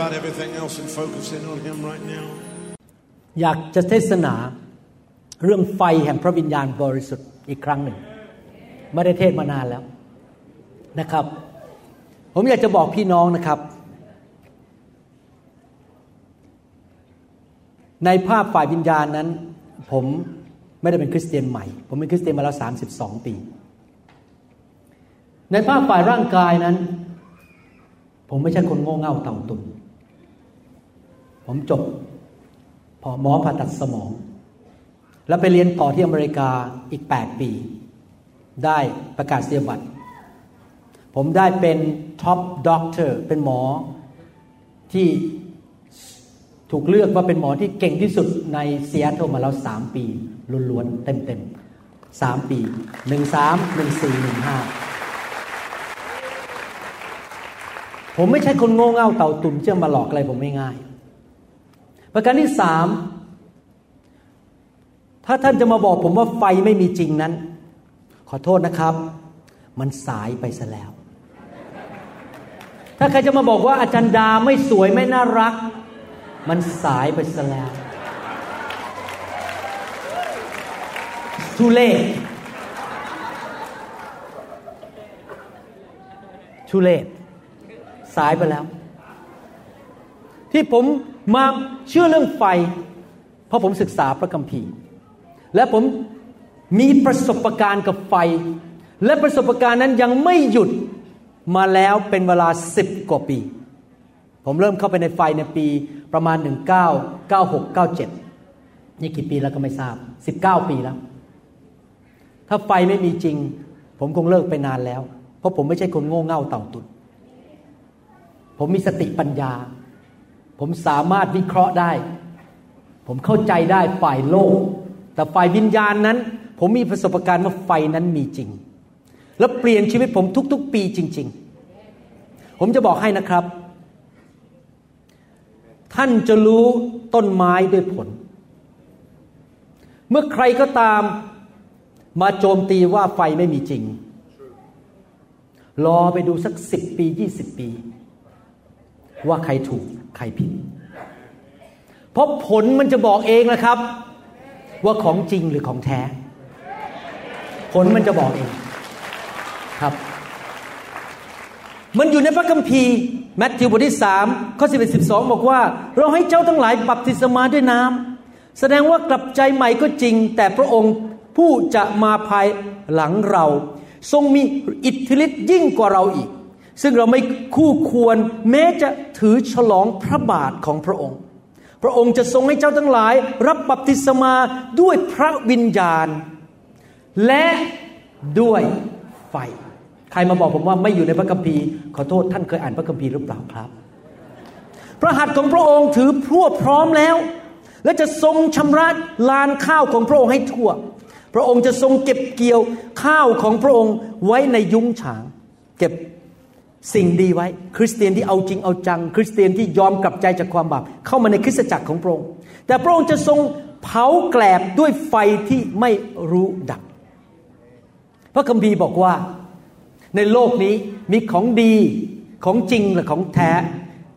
about everything else and focus in on Him right now. อยากจะเทศนาเรื่องไฟแห่งพระวิญญาณบริสุทธิ์อีกครั้งหนึ่ง ไม่ได้เทศมานานแล้วนะครับ ผมอยากจะบอกพี่น้องนะครับ ในภาคฝ่ายวิญญาณนั้น ผมไม่ได้เป็นคริสเตียนใหม่ ผมเป็นคริสเตียนมาแล้ว 32 ปี ในภาคฝ่ายร่างกายนั้น ผมไม่ใช่คนโง่เง่าเต่าตุ่น ผมจบพอหมอผ่าตัดสมอง แล้วไปเรียนต่อที่อเมริกาอีก 8 ปี ได้ประกาศนียบัตร ผมได้เป็น top doctor เป็นหมอที่ถูกเลือกว่าเป็นหมอที่เก่งที่สุดในเซียโตรมาแล้ว 3 ปีล้วนๆเต็มๆ 3 ปี 1 3 1 4 1 5 ผมไม่ใช่คนโง่เง่าเต่าตุ่มเชื่อมาหลอกอะไรผมไม่ง่าย ประการที่สามถ้าท่านจะมาบอกผมว่าไฟไม่มีจริงนั้น ขอโทษนะครับ มันสายไปซะแล้ว ถ้าใครจะมาบอกว่าอาจารย์ดาไม่สวยไม่น่ารัก มันสายไปซะแล้วทุเลศทุเลศสายไปแล้ว ที่ผมมาเชื่อเรื่องไฟ เพราะผมศึกษาพระคัมภีร์ และผมมีประสบการณ์กับไฟ และประสบการณ์นั้นยังไม่หยุดมาแล้วเป็นเวลาสิบกว่าปี ผมเริ่มเข้าไปในไฟในปีประมาณ 1996 97 นี่กี่ปีแล้วก็ไม่ทราบ 19 ปีแล้ว ถ้าไฟไม่มีจริง ผมคงเลิกไปนานแล้ว เพราะผมไม่ใช่คนโง่เง่าเต่าตุนผมมีสติปัญญา ผมสามารถวิเคราะห์ได้ ผมเข้าใจได้ฝ่ายโลก แต่ฝ่ายวิญญาณนั้น ผมมีประสบการณ์ว่าไฟนั้นมีจริง แล้วเปลี่ยนชีวิตผมทุก ๆ ปีจริง ๆ ผมจะบอกให้นะครับ ท่านจะรู้ต้นไม้ด้วยผล เมื่อใครก็ตามมาโจมตีว่าไฟไม่มีจริง รอไปดูสักสิบปียี่สิบปี ว่าใครถูก ใครผิด เพราะผลมันจะบอกเองนะครับ ว่าของจริงหรือของแท้ ผลมันจะบอกเองครับ มันอยู่ในพระคัมภีร์แมทธิวบทที่สามข้อสิบเอ็ดสิบสองบอกว่า เราให้เจ้าทั้งหลายบัพติศมาด้วยน้ำแสดงว่ากลับใจใหม่ก็จริง แต่พระองค์ผู้จะมาภายหลังเรา ทรงมีอิทธิฤทธิ์ยิ่งกว่าเราอีก ซึ่งเราไม่คู่ควรแม้จะถือฉลองพระบาทของพระองค์ พระองค์จะทรงให้เจ้าทั้งหลาย รับบัพติศมาด้วยพระวิญญาณ และด้วยไฟ ใครมาบอกผมว่าไม่อยู่ในพระคัมภีร์ขอโทษท่านเคยอ่านพระคัมภีร์หรือเปล่าครับ พระหัตถ์ของพระองค์ถือพรวดพร้อมแล้ว และจะทรงชำระลานข้าวของพระองค์ให้ทั่ว พระองค์จะทรงเก็บเกี่ยวข้าวของพระองค์ไว้ในยุ้งฉาง เก็บ สิ่งดีไว้ คริสเตียนที่เอาจริงเอาจัง คริสเตียนที่ยอมกลับใจจากความบาปเข้ามาในคริสตจักรของพระองค์แต่พระองค์จะทรงเผาแกลบด้วยไฟที่ไม่รู้ดับพระคัมภีร์บอกว่า ในโลกนี้มีของดีของจริงและของแท้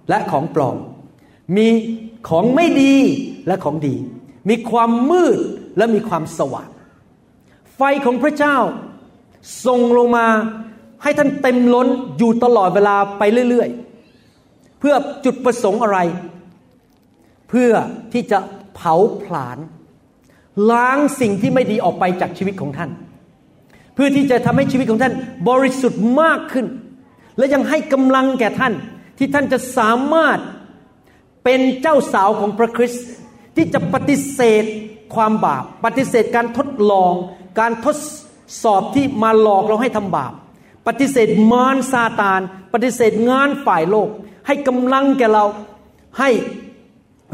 และของปลอม มีของไม่ดีและของดี มีความมืดและมีความสว่าง ไฟของพระเจ้าส่งลงมา ให้ท่านเต็มล้นอยู่ตลอดเวลาไปเรื่อยๆ เพื่อจุดประสงค์อะไร เพื่อที่จะเผาผลาญล้างสิ่งที่ไม่ดีออกไปจากชีวิตของท่าน เพื่อที่จะทำให้ชีวิตของท่านบริสุทธิ์มากขึ้น และยังให้กำลังแก่ท่านที่ท่านจะสามารถเป็นเจ้าสาวของพระคริสต์ที่จะปฏิเสธความบาป ปฏิเสธการทดลอง การทดสอบที่มาหลอกเราให้ทำบาป ปฏิเสธมารซาตาน ปฏิเสธงานฝ่ายโลก ให้กำลังแก่เราให้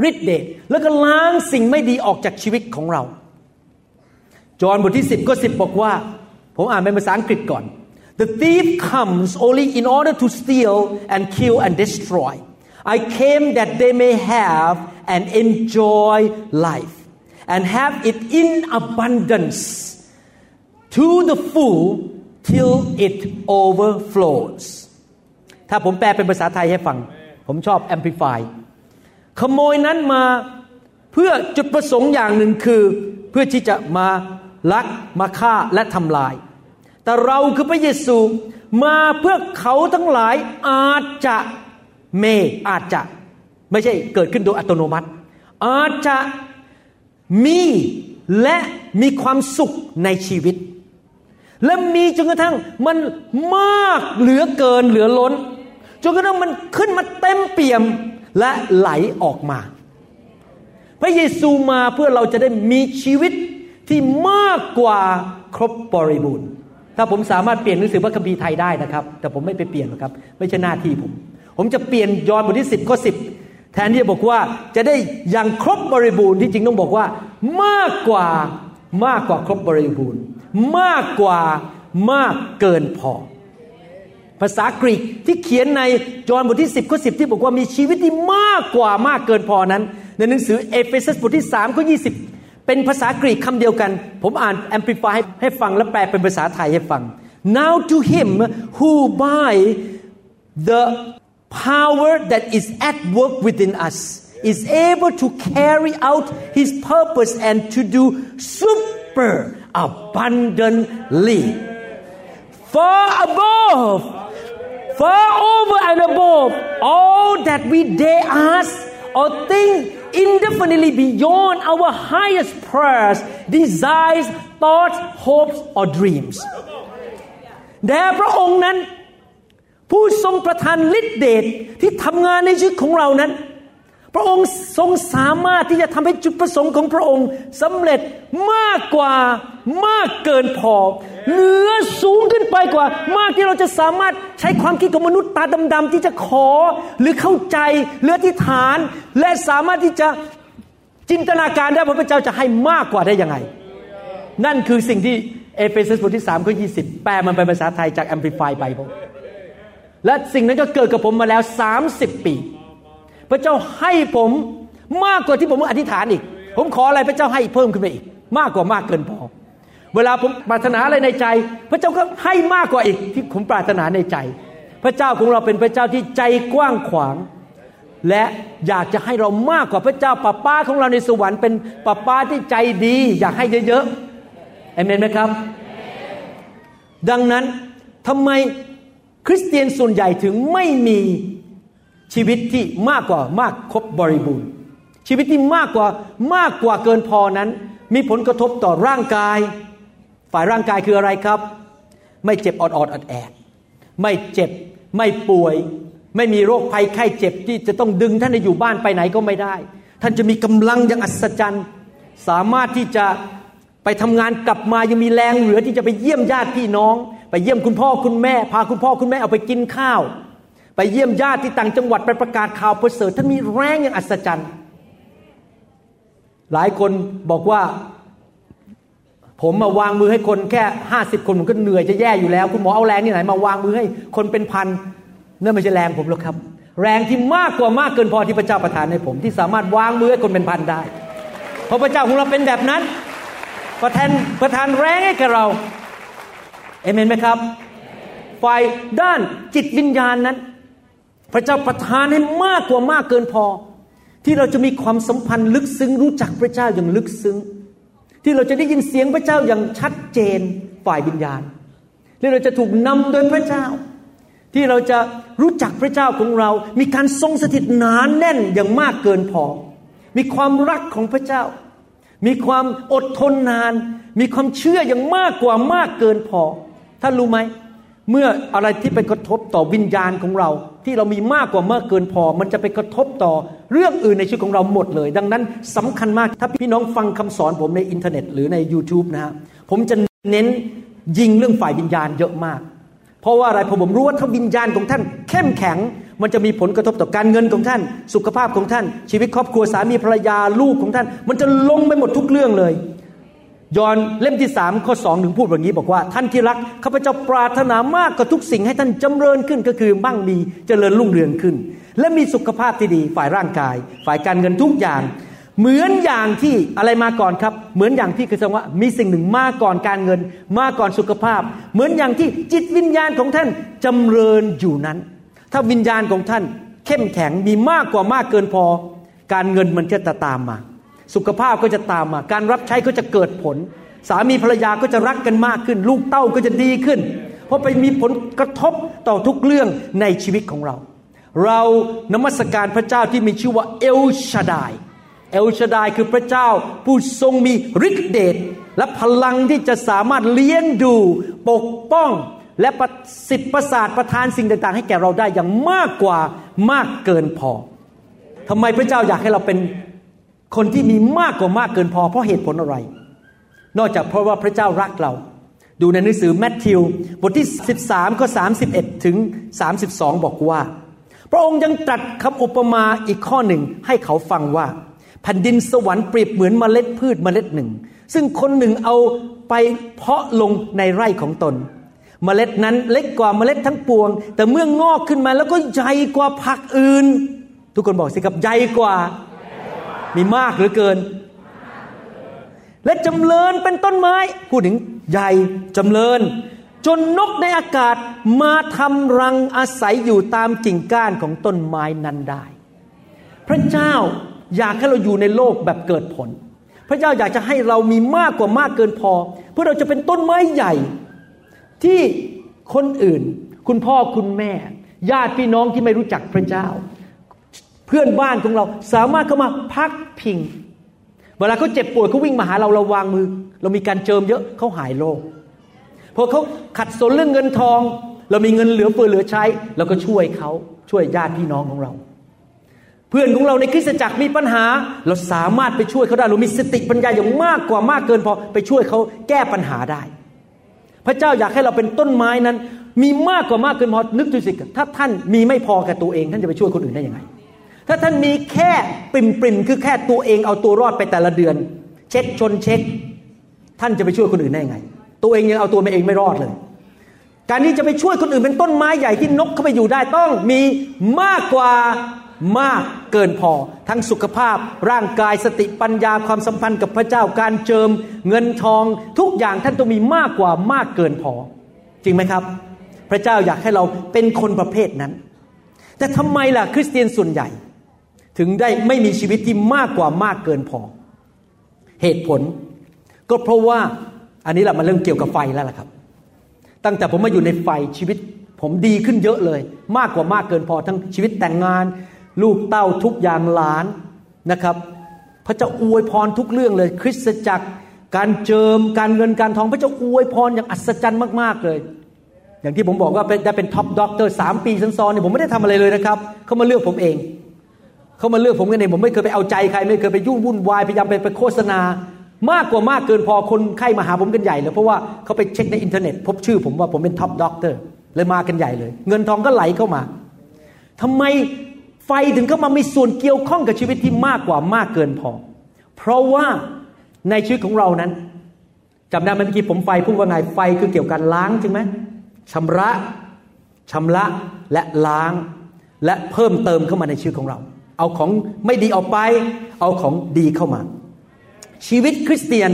ฤทธิ์เดชแล้วก็ล้างสิ่งไม่ดีออกจากชีวิตของเรา จอห์นบทที่ 10ก็10 บอกว่า ผมอ่านเป็นภาษาอังกฤษก่อน The thief comes only in order to steal and kill and destroy I came that they may have and enjoy life and have it in abundance to the full till it overflows ถ้าผมแปลเป็นภาษาไทยให้ฟัง ผมชอบ amplify ขโมยนั้นมาเพื่อจุดประสงค์อย่างหนึ่งคือ เพื่อที่จะมาลักมาฆ่าและทำลาย แต่เราคือพระเยซูมาเพื่อเขาทั้งหลายอาจจะเมอาจจะไม่ใช่เกิดขึ้นโดยอัตโนมัติ อาจจะมีและมีความสุขในชีวิต และมีจนกระทั่งมันมากเหลือเกินเหลือล้น จนกระทั่งมันขึ้นมาเต็มเปี่ยมและไหลออกมา พระเยซูมาเพื่อเราจะได้มีชีวิตที่มากกว่าครบบริบูรณ์ ถ้าผมสามารถเปลี่ยนหนังสือพระคัมภีร์ไทยได้นะครับ แต่ผมไม่ไปเปลี่ยนหรอกครับ ไม่ใช่หน้าที่ผม ผมจะเปลี่ยนยอห์นบทที่10ข้อ10แทนที่จะบอกว่าจะได้อย่างครบบริบูรณ์ที่จริงต้องบอกว่ามากกว่ามากกว่าครบบริบูรณ์ มากกว่ามากเกินพอ ภาษากรีกที่เขียนในจอห์นบทที่ 10ข้อ10 ที่บอกว่ามีชีวิตที่มากกว่ามากเกินพอนั้น ในหนังสือเอเฟซัสบทที่3ข้อ20 เป็นภาษากรีกคำเดียวกัน ผมอ่าน amplify ให้ฟังและแปลเป็นภาษาไทยให้ฟัง now to him who by the power that is at work within us is able to carry out his purpose and to do super abundantly far above far over and above all that we dare ask or think indefinitely beyond our highest prayers desires thoughts hopes or dreams แด่พระองค์นั้น ผู้ทรงประทานฤทธิเดชที่ทำงานในชีวิตของเรานั้น พระองค์ทรงสามารถที่จะทำให้จุดประสงค์ของพระองค์สำเร็จมากกว่ามากเกินพอ เหนือสูงขึ้นไปกว่า มากที่เราจะสามารถใช้ความคิดของมนุษย์ตาดำๆที่จะขอหรือเข้าใจหรืออธิษฐาน และสามารถที่จะจินตนาการได้ว่าพระเจ้าจะให้มากกว่าได้ยังไง นั่นคือสิ่งที่เอเฟซัสบทที่3ข้อ20แปลมันเป็นภาษาไทยจาก Amplify Bible และสิ่งนั้นก็เกิดกับผมมาแล้ว 30 ปี พระเจ้าให้ผมมากกว่าที่ผมอธิษฐานอีก ผมขออะไรพระเจ้าให้เพิ่มขึ้นไปอีก มากกว่ามากเกินพอ เวลาผมปรารถนาอะไรในใจ พระเจ้าก็ให้มากกว่าอีกที่ผมปรารถนาในใจ พระเจ้าของเราเป็นพระเจ้าที่ใจกว้างขวาง และอยากจะให้เรามากกว่าพระเจ้าป้าป้าของเราในสวรรค์เป็นป้าป้าที่ใจดี อยากให้เยอะๆเอเมนไหมครับ ดังนั้นทำไมคริสเตียนส่วนใหญ่ถึงไม่มี ชีวิตที่มากกว่ามากครบบริบูรณ์ ชีวิตที่มากกว่ามากกว่าเกินพอนั้น มีผลกระทบต่อร่างกาย ฝ่ายร่างกายคืออะไรครับ ไม่เจ็บออดออดอดแอดไม่เจ็บไม่ป่วย ไม่มีโรคภัยไข้เจ็บที่จะต้องดึงท่านให้อยู่บ้านไปไหนก็ไม่ได้ ท่านจะมีกำลังอย่างอัศจรรย์ สามารถที่จะไปทำงานกลับมายังมีแรงเหลือที่จะไปเยี่ยมญาติพี่น้อง ไปเยี่ยมคุณพ่อคุณแม่ พาคุณพ่อคุณแม่เอาไปกินข้าว ไปเยี่ยมญาติที่ต่างจังหวัดไปประกาศข่าวประเสริฐท่านมีแรงอย่างอัศจรรย์ หลายคนบอกว่า ผมมาวางมือให้คนแค่ห้าสิบคนผมก็เหนื่อยจะแย่อยู่แล้ว คุณหมอเอาแรงที่ไหนมาวางมือให้คนเป็นพันนั่นไม่ใช่แรงผมหรอกครับ แรงที่มากกว่ามากเกินพอที่พระเจ้าประทานให้ผม ที่สามารถวางมือให้คนเป็นพันได้ เพราะพระเจ้าของเราเป็นแบบนั้น ประทานประทานแรงให้กับเราเอเมนไหมครับฝ่ายด้านจิตวิญญาณนั้น พระเจ้าประทานให้มากกว่ามากเกินพอ ที่เราจะมีความสัมพันธ์ลึกซึ้งรู้จักพระเจ้าอย่างลึกซึ้ง ที่เราจะได้ยินเสียงพระเจ้าอย่างชัดเจนฝ่ายวิญญาณที่เราจะถูกนำโดยพระเจ้า ที่เราจะรู้จักพระเจ้าของเรา มีการทรงสถิตหนานแน่นอย่างมากเกินพอ มีความรักของพระเจ้า มีความอดทนนาน มีความเชื่ออย่างมากกว่ามากเกินพอท่านรู้ไหม เมื่ออะไรที่ไปกระทบต่อวิญญาณของเรา ที่เรามีมากกว่าเมากเกินพอ มันจะไปกระทบต่อเรื่องอื่นในชีวิตของเราหมดเลย ดังนั้นสำคัญมากถ้าพี่น้องฟังคำสอนผมในอินเทอร์เน็ตหรือใน YouTube นะฮะผมจะเน้นยิงเรื่องฝ่ายวิญญาณเยอะมาก เพราะว่าอะไรผมรู้ว่าถ้าวิญญาณของท่าน เข้มแข็ง มันจะมีผลกระทบต่อการเงินของท่าน สุขภาพของท่าน ชีวิตครอบครัวสามีภรรยาลูกของท่าน มันจะลงไปหมดทุกเรื่องเลย ยอนเล่มที่สามข้อสองถึงพูดแบบนี้บอกว่า ท่านที่รักข้าพเจ้าปรารถนามากกว่าทุกสิ่งให้ท่านจำเริญขึ้นก็คือมั่งมีเจริญรุ่งเรืองขึ้น และมีสุขภาพที่ดีฝ่ายร่างกาย ฝ่ายการเงินทุกอย่าง เหมือนอย่างที่อะไรมาก่อนครับ เหมือนอย่างที่คือแสดงว่ามีสิ่งหนึ่งมาก่อนการเงิน มาก่อนสุขภาพ เหมือนอย่างที่จิตวิญญาณของท่านจำเริญอยู่นั้น ถ้าวิญญาณของท่าน เข้มแข็งมีมากกว่ามากเกินพอ การเงินมันจะตามมา สุขภาพก็จะตามมา การรับใช้ก็จะเกิดผล สามีภรรยาก็จะรักกันมากขึ้น ลูกเต้าก็จะดีขึ้น เพราะไปมีผลกระทบต่อทุกเรื่องในชีวิตของเรา เรานมัสการพระเจ้าที่มีชื่อว่าเอลชาดายเอลชาดายคือพระเจ้าผู้ทรงมีฤทธิเดชและพลังที่จะสามารถเลี้ยงดูปกป้องและประสิทธิ์ประสาทประทานสิ่งต่าง ๆ ให้แก่เราได้อย่างมากกว่ามากเกินพอทำไมพระเจ้าอยากให้เราเป็น คนที่มีมากกว่ามากเกินพอเพราะเหตุผลอะไร นอกจากเพราะว่าพระเจ้ารักเรา ดูในหนังสือแมทธิว บทที่ 13ข้อ31 ถึง 32 บอกว่า พระองค์ยังตรัสคำอุปมาอีกข้อหนึ่งให้เขาฟังว่า แผ่นดินสวรรค์เปรียบเหมือนเมล็ดพืชเมล็ดหนึ่ง ซึ่งคนหนึ่งเอาไปเพาะลงในไร่ของตนเมล็ดนั้นเล็กกว่าเมล็ดทั้งปวง แต่เมื่องอกขึ้นมาแล้วก็ใหญ่กว่าผักอื่น ทุกคนบอกสิครับใหญ่กว่า มีมากหรือเกิน และจำเริญเป็นต้นไม้ พูดถึงใหญ่จำเริญ จนนกในอากาศมาทำรังอาศัยอยู่ตามกิ่งก้านของต้นไม้นั้นได้ พระเจ้าอยากให้เราอยู่ในโลกแบบเกิดผล พระเจ้าอยากจะให้เรามีมากกว่ามากเกินพอ เพื่อเราจะเป็นต้นไม้ใหญ่ ที่คนอื่น คุณพ่อคุณแม่ ญาติพี่น้องที่ไม่รู้จักพระเจ้า เพื่อนบ้านของเราสามารถเข้ามาพักพิง เวลาเขาเจ็บป่วยเขาวิ่งมาหาเราเราวางมือ เรามีการเจิมเยอะเขาหายโรคพอเขาขัดสนเรื่องเงินทอง เรามีเงินเหลือเฟือเหลือใช้เราก็ช่วยเขาช่วยญาติพี่น้องของเรา เพื่อนของเราในคริสตจักรมีปัญหา เราสามารถไปช่วยเขาได้เรามีสติปัญญาอย่างมากกว่ามากเกินพอไปช่วยเขาแก้ปัญหาได้ พระเจ้าอยากให้เราเป็นต้นไม้นั้น มีมากกว่ามากเกินพอนึกดูสิถ้าท่านมีไม่พอกับตัวเอง ท่านจะไปช่วยคนอื่นได้ยังไง ถ้าท่านมีแค่ปริมปริมคือแค่ตัวเองเอาตัวรอดไปแต่ละเดือน เช็คชนเช็ค ท่านจะไปช่วยคนอื่นได้ไง ตัวเองยังเอาตัวเองไม่รอดเลย การที่จะไปช่วยคนอื่นเป็นต้นไม้ใหญ่ที่นกเข้าไปอยู่ได้ต้องมีมากกว่ามากเกินพอ ทั้งสุขภาพร่างกายสติปัญญาความสัมพันธ์กับพระเจ้าการเจิม เงินทองทุกอย่างท่านต้องมีมากกว่ามากเกินพอ จริงไหมครับ พระเจ้าอยากให้เราเป็นคนประเภทนั้น แต่ทำไมล่ะคริสเตียนส่วนใหญ่ ถึงได้ไม่มีชีวิตที่มากกว่ามากเกินพอ เหตุผล ก็เพราะว่าอันนี้แหละมันเรื่องเกี่ยวกับไฟแล้วล่ะครับ ตั้งแต่ผมมาอยู่ในไฟชีวิต ผมดีขึ้นเยอะเลย มากกว่ามากเกินพอ ทั้งชีวิตแต่งงาน ลูกเต้าทุกอย่างหลานนะครับ พระเจ้าอวยพรทุกเรื่องเลย คริสตจักรการเจิมการเงินการทองพระเจ้าอวยพรอย่างอัศจรรย์มากๆเลย อย่างที่ผมบอกว่าได้เป็น top doctor สามปีซ้อนๆเนี่ยผมไม่ได้ทำอะไรเลยนะครับเขามาเลือกผมเอง เขามาเลือกผมกันเองผมไม่เคยไปเอาใจใคร ไม่เคยไปยุ่งวุ่นวายพยายามไปไปโฆษณา มากกว่ามากเกินพอคนไข้มาหาผมกันใหญ่เลยเพราะว่าเขาไปเช็คในอินเทอร์เน็ต พบชื่อผมว่าผมเป็น top doctor เลยมากันใหญ่เลย เงินทองก็ไหลเข้ามาทำไมไฟถึงเข้ามามีส่วนเกี่ยวข้องกับชีวิตที่มากกว่ามากเกินพอ เพราะว่าในชีวิตของเรานั้นจำได้เมื่อกี้ผมไฟพูดว่าไงไฟคือเกี่ยวกับล้างใช่ไหมชำระชำระและล้างและเพิ่มเติมเข้ามาในชีวิตของเรา เอาของไม่ดีออกไป เอาของดีเข้ามา ชีวิตคริสเตียน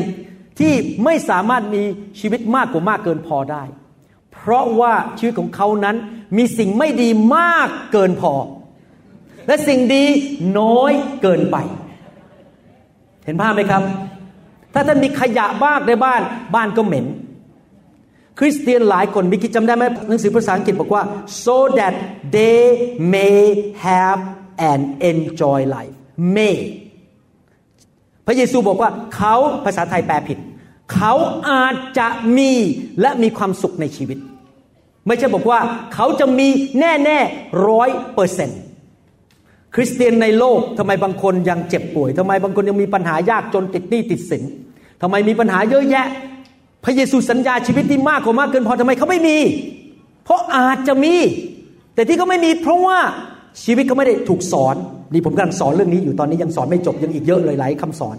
ที่ไม่สามารถมีชีวิตมากกว่ามากเกินพอได้ เพราะว่าชีวิตของเขานั้นมีสิ่งไม่ดีมากเกินพอ และสิ่งดีน้อยเกินไป เห็นภาพไหมครับ ถ้าท่านมีขยะบ้างในบ้านบ้านก็เหม็น คริสเตียนหลายคนมีคิดจำได้ไหมหนังสือภาษาอังกฤษบอกว่า so that they may have and enjoy life may พระเยซูบอกว่าเขาภาษาไทยแปลผิด เขาอาจจะมีและมีความสุขในชีวิต ไม่ใช่บอกว่าเขาจะมีแน่แน่ร้อยเปอร์เซนต์คริสเตียนในโลกทำไมบางคนยังเจ็บป่วยทำไมบางคนยังมีปัญหายากจนติดหนี้ติดสินทำไมมีปัญหาเยอะแยะ พระเยซูสัญญาชีวิตที่มากกว่ามากเกินพอทำไมเขาไม่มี เพราะอาจจะมี แต่ที่เขาไม่มีเพราะว่า ชีวิตเขาไม่ได้ถูกสอนนี่ผมกำลังสอนเรื่องนี้อยู่ตอนนี้ยังสอนไม่จบยังอีกเยอะเลยหลายคำสอน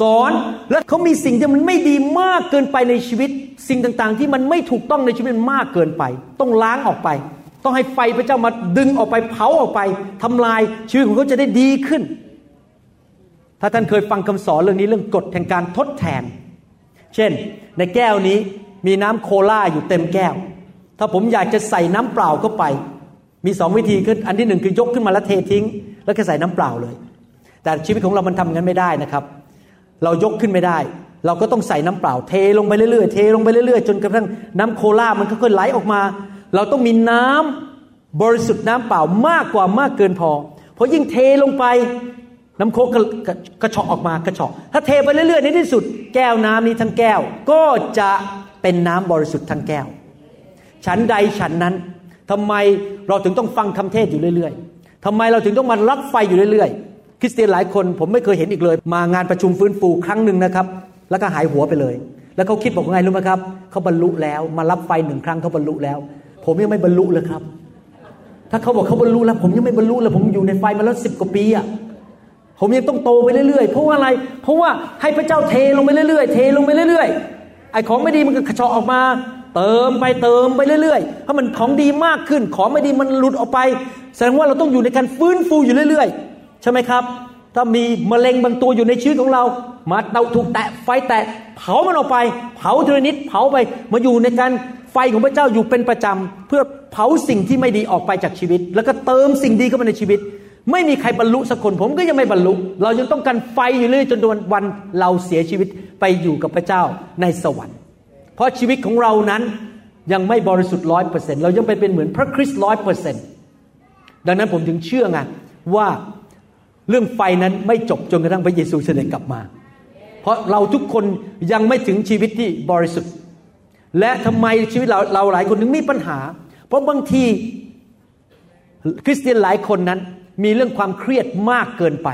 สอนและเขามีสิ่งที่มันไม่ดีมากเกินไปในชีวิต สิ่งต่างๆ ที่มันไม่ถูกต้องในชีวิตมากเกินไป ต้องล้างออกไป ต้องให้ไฟพระเจ้ามาดึงออกไปเผาออกไปทำลายชีวิตของเขาจะได้ดีขึ้น ถ้าท่านเคยฟังคำสอนเรื่องนี้เรื่องกฎแห่งการทดแทน เช่น ในแก้วนี้มีน้ำโคลาอยู่เต็มแก้ว ถ้าผมอยากจะใส่น้ำเปล่าเข้าไป มีสองวิธีคืออันที่หนึ่งคือยกขึ้นมาแล้วเททิ้ง แล้วก็ใส่น้ำเปล่าเลย แต่ชีวิตของเรามันทำงั้นไม่ได้นะครับ เรายกขึ้นไม่ได้ เราก็ต้องใส่น้ำเปล่า เทลงไปเรื่อยๆเทลงไปเรื่อยๆจนกระทั่งน้ำโคลามันค่อยๆไหลออกมา เราต้องมีน้ำบริสุทธิ์น้ำเปล่ามากกว่ามากเกินพอ เพราะยิ่งเทลงไปน้ำโคกกระกระเฉาะออกมากระเฉาะถ้าเทไปเรื่อยๆในที่สุด แก้วน้ำนี้ทั้งแก้ว ก็จะเป็นน้ำบริสุทธิ์ทั้งแก้ว ฉันใดฉันนั้น ทำไมเราถึงต้องฟังคำเทศอยู่เรื่อย ๆทำไมเราถึงต้องมารับไฟอยู่เรื่อย ๆ คริสเตียนหลายคนผมไม่เคยเห็นอีกเลย มางานประชุมฟื้นฟูครั้งหนึ่งนะครับ แล้วก็หายหัวไปเลย แล้วเขาคิดบอกว่าไงรู้ไหมครับเขาบรรลุแล้วมารับไฟหนึ่งครั้งเขาบรรลุแล้ว ผมยังไม่บรรลุเลยครับ ถ้าเขาบอกเขาบรรลุแล้ว ผมยังไม่บรรลุเลยผมอยู่ในไฟมาแล้วสิบกว่าปีอะผมยังต้องโตไปเรื่อยๆ เพราะว่าอะไร เพราะว่าให้พระเจ้าเทลงไปเรื่อยๆ เทลงไปเรื่อยๆ ไอ้ของไม่ดีมันก็กระชอกออกมา เติมไปเติมไปเรื่อยๆเพรามันของดีมากขึ้น ของไม่ดีมันหลุดออกไป แสดงว่าเราต้องอยู่ในการฟื้นฟูอยู่เรื่อยๆ ใช่ไหมครับ ถ้ามีมะเร็งบางตัวอยู่ในชีวิตของเรา มาเตาถูกแตะไฟแตะเผามันออกไป เผาทีละนิดเผาไป มาอยู่ในการไฟของพระเจ้าอยู่เป็นประจำเพื่อเผาสิ่งที่ไม่ดีออกไปจากชีวิต แล้วก็เติมสิ่งดีเข้ามาในชีวิต ไม่มีใครบรรลุสักคนผมก็ยังไม่บรรลุ เรายังต้องการไฟอยู่เรื่อยจนวันวันเราเสียชีวิตไปอยู่กับพระเจ้าในสวรรค์ เพราะชีวิตของเรานั้นยังไม่บริสุทธิ์ร้อยเปอร์เซ็นต์เรายังไปเป็นเหมือนพระคริสต์ร้อยเปอร์เซ็นต์ดังนั้นผมถึงเชื่อไงว่าเรื่องไฟนั้นไม่จบจนกระทั่งพระเยซูเสด็จกลับมา เพราะเราทุกคนยังไม่ถึงชีวิตที่บริสุทธิ์ และทำไมชีวิตเราเราหลายคนถึงมีปัญหา เพราะบางทีคริสเตียนหลายคนนั้นมีเรื่องความเครียดมากเกินไป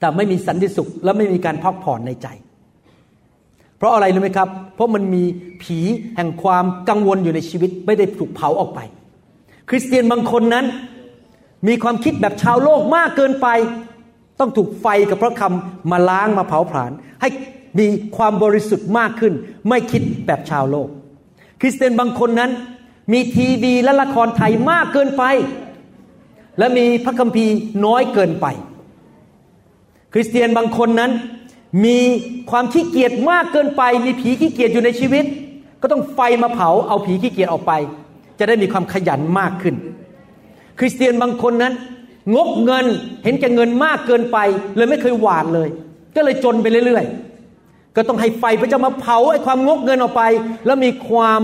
แต่ไม่มีสันติสุขและไม่มีการพักผ่อนในใจ เพราะอะไรรู้ไหมครับ เพราะมันมีผีแห่งความกังวลอยู่ในชีวิตไม่ได้ถูกเผาออกไป คริสเตียนบางคนนั้น มีความคิดแบบชาวโลกมากเกินไป ต้องถูกไฟกับพระคำมาล้างมาเผาผลาญให้มีความบริสุทธิ์มากขึ้น ไม่คิดแบบชาวโลก คริสเตียนบางคนนั้น มีทีวีและละครไทยมากเกินไป และมีพระคัมภีร์น้อยเกินไป คริสเตียนบางคนนั้น มีความขี้เกียจมากเกินไป มีผีขี้เกียจอยู่ในชีวิต ก็ต้องไฟมาเผาเอาผีขี้เกียจออกไป จะได้มีความขยันมากขึ้น คริสเตียนบางคนนั้น งกเงินเห็นแก่เงินมากเกินไป เลยไม่เคยหวานเลย ก็เลยจนไปเรื่อยๆ ก็ต้องให้ไฟพระเจ้ามาเผาไอ้ความงกเงินออกไป แล้วมีความ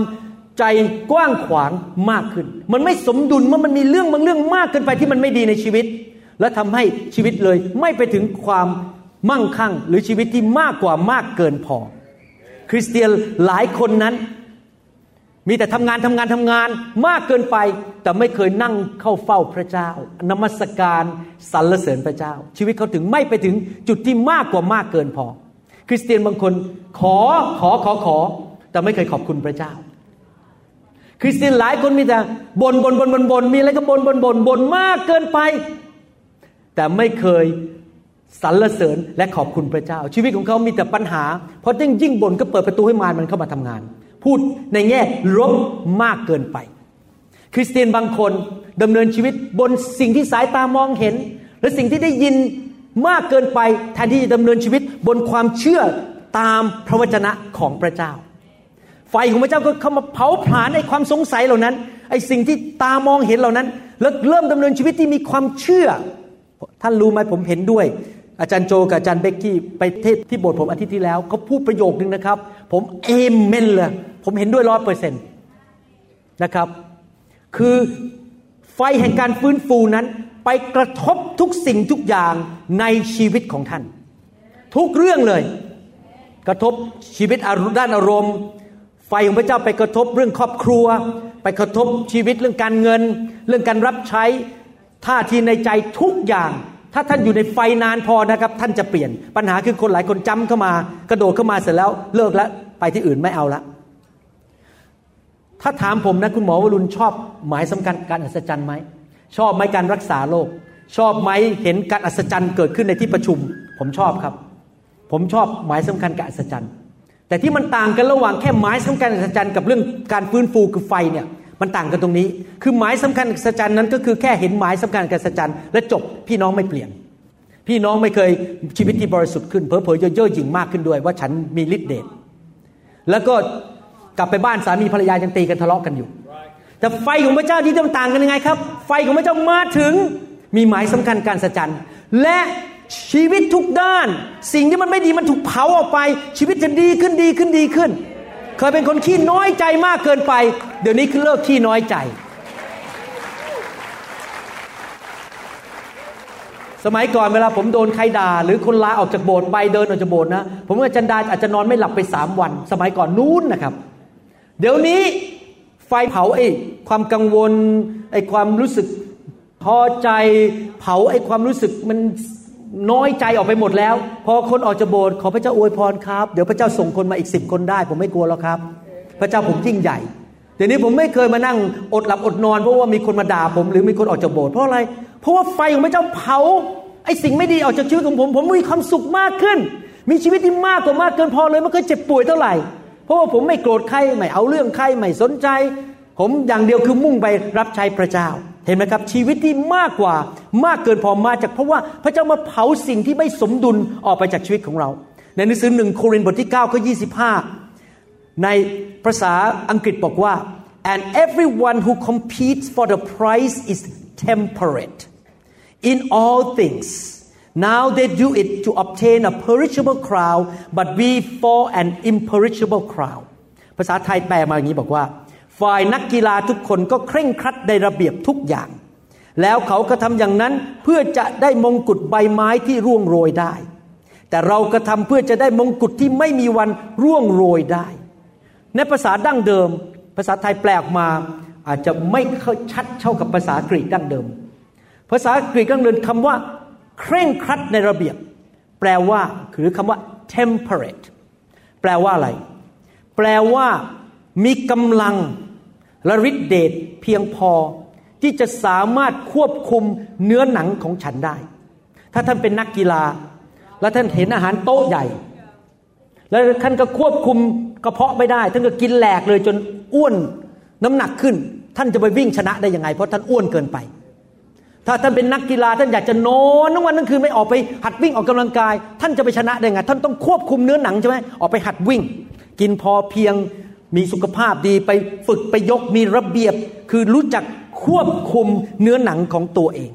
ใจกว้างขวางมากขึ้น มันไม่สมดุลเมื่อมันมีเรื่องบางเรื่องมากเกินไปที่มันไม่ดีในชีวิต และทำให้ชีวิตเลยไม่ไปถึงความ มั่งคั่งหรือชีวิตที่มากกว่ามากเกินพอ คริสเตียนหลายคนนั้น มีแต่ทำงานทำงานทำงานมากเกินไป แต่ไม่เคยนั่งเข้าเฝ้าพระเจ้านมัสการสรรเสริญพระเจ้า ชีวิตเขาถึงไม่ไปถึงจุดที่มากกว่ามากเกินพอ คริสเตียนบางคนขอขอขอขอ แต่ไม่เคยขอบคุณพระเจ้า คริสเตียนหลายคนมีแต่บนบนบนบนบนมีอะไรก็บนบนบนบนมากเกินไป แต่ไม่เคย สรรเสริญและขอบคุณพระเจ้า ชีวิตของเขามีแต่ปัญหา เพราะยิ่งยิ่งบ่นก็เปิดประตูให้มารมันเข้ามาทำงาน พูดในแง่ลบมากเกินไป คริสเตียนบางคนดำเนินชีวิตบนสิ่งที่สายตามองเห็น และสิ่งที่ได้ยินมากเกินไปแทนที่จะดำเนินชีวิตบนความเชื่อตามพระวจนะของพระเจ้า ไฟของพระเจ้าก็เข้ามาเผาผลาญไอ้ความสงสัยเหล่านั้นไอ้สิ่งที่ตามองเห็นเหล่านั้น แล้วเริ่มดำเนินชีวิตที่มีความเชื่อ ท่านรู้ไหมผมเห็นด้วย อาจารย์โจกับอาจารย์เบกกี้ไปเทศที่โบสถ์ผมอาทิตย์ที่แล้วเขาพูดประโยคนึงนะครับ ผมเอเมนเลยผมเห็นด้วยร้อยเปอร์เซ็นต์นะครับ คือไฟแห่งการฟื้นฟูนั้นไปกระทบทุกสิ่งทุกอย่างในชีวิตของท่าน ทุกเรื่องเลย กระทบชีวิตด้านอารมณ์ ไฟของพระเจ้าไปกระทบเรื่องครอบครัว ไปกระทบชีวิตเรื่องการเงิน เรื่องการรับใช้ท่าทีในใจทุกอย่าง ถ้าท่านอยู่ในไฟนานพอนะครับ ท่านจะเปลี่ยนปัญหาคือคนหลายคนจำเข้ามา กระโดดเข้ามาเสร็จแล้วเลิกแล้วไปที่อื่นไม่เอาละถ้าถามผมนะคุณหมอวรุณชอบหมายสำคัญการอัศจรรย์ไหมชอบไหมการรักษาโรคชอบไหมเห็นการอัศจรรย์เกิดขึ้นในที่ประชุม ผมชอบครับ ผมชอบหมายสำคัญการอัศจรรย์ แต่ที่มันต่างกันระหว่างแค่หมายสำคัญอัศจรรย์กับเรื่องการฟื้นฟูคือไฟเนี่ย มันต่างกันตรงนี้ คือหมายสำคัญอัศจรรย์นั้นก็คือแค่เห็นหมายสำคัญอัศจรรย์และจบพี่น้องไม่เปลี่ยน พี่น้องไม่เคยชีวิตที่บริสุทธิ์ขึ้น เผลอๆเย่อหยิ่งมากขึ้นด้วย ว่าฉันมีฤทธิ์เดชแล้วก็กลับไปบ้านสามีภรรยายังตีกันทะเลาะกันอยู่ แต่ไฟของพระเจ้าที่ต่างกันยังไงครับ ไฟของพระเจ้ามาถึงมีหมายสำคัญการสัจจันและชีวิตทุกด้าน สิ่งที่มันไม่ดีมันถูกเผาออกไป ชีวิตจะดีขึ้นดีขึ้นดีขึ้น เคยเป็นคนขี้น้อยใจมากเกินไป เดี๋ยวนี้คือเลิกขี้น้อยใจ สมัยก่อนเวลาผมโดนใครด่า หรือคนลาออกจากโบสถ์ไปเดินออกจากโบสถ์นะ ผมกับจันดาอาจจะนอนไม่หลับไปสามวัน สมัยก่อนนู้นนะครับ เดี๋ยวนี้ไฟเผาไอ้ความกังวลไอ้ความรู้สึกพอใจเผาไอ้ความรู้สึกมัน น้อยใจออกไปหมดแล้ว พอคนออกจากโบสถ์ขอพระเจ้าอวยพรครับ เดี๋ยวพระเจ้าส่งคนมาอีกสิบคนได้ ผมไม่กลัวแล้วครับ พระเจ้าผมยิ่งใหญ่เดี๋ยวนี้ผมไม่เคยมานั่งอดหลับอดนอน เพราะว่ามีคนมาด่าผมหรือมีคนออกจากโบสถ์เพราะอะไร เพราะว่าไฟของพระเจ้าเผาไอ้สิ่งไม่ดีออกจากชีวิตของผม ผมมีความสุขมากขึ้น มีชีวิตที่มากกว่ามากเกินพอเลยไม่เคยเจ็บป่วยเท่าไหร่ เพราะว่าผมไม่โกรธใครไม่เอาเรื่องใครไม่สนใจ ผมอย่างเดียวคือมุ่งไปรับใช้พระเจ้า เห็นไหมครับ ชีวิตที่มากกว่ามากเกินพอมาจากเพราะว่าพระเจ้ามาเผาสิ่งที่ไม่สมดุลออกไปจากชีวิตของเรา ในหนังสือหนึ่งโครินธ์บทที่9ข้อ25ในภาษาอังกฤษบอกว่า and everyone who competes for the prize is temperate in all things now they do it to obtain a perishable crown but we for an imperishable crown ภาษาไทยแปลมาอย่างนี้บอกว่า ฝ่ายนักกีฬาทุกคนก็เคร่งครัดในระเบียบทุกอย่าง แล้วเขาก็ทำอย่างนั้นเพื่อจะได้มงกุฎใบไม้ที่ร่วงโรยได้ แต่เราก็ทำเพื่อจะได้มงกุฎที่ไม่มีวันร่วงโรยได้ ในภาษาดั้งเดิม ภาษาไทยแปลออกมาอาจจะไม่ชัดเท่ากับภาษากรีกดั้งเดิม ภาษากรีกดั้งเดิมคำว่า เคร่งครัดในระเบียบ แปลว่าหรือคำว่า temperate แปลว่าอะไร แปลว่ามีกำลัง และฤทธิเดชเพียงพอที่จะสามารถควบคุมเนื้อหนังของฉันได้ ถ้าท่านเป็นนักกีฬา แล้วท่านเห็นอาหารโต๊ะใหญ่ แล้วท่านก็ควบคุมกระเพาะไม่ได้ ท่านก็กินแหลกเลยจนอ้วนน้ำหนักขึ้น ท่านจะไปวิ่งชนะได้ยังไง เพราะท่านอ้วนเกินไป ถ้าท่านเป็นนักกีฬาท่านอยากจะนอนทั้งวันทั้งคืนไม่ออกไปหัดวิ่งออกกำลังกาย ท่านจะไปชนะได้ไง ท่านต้องควบคุมเนื้อหนังใช่ไหมออกไปหัดวิ่ง กินพอเพียง มีสุขภาพดีไปฝึกไปยกมีระเบียบ คือรู้จักควบคุมเนื้อหนังของตัวเอง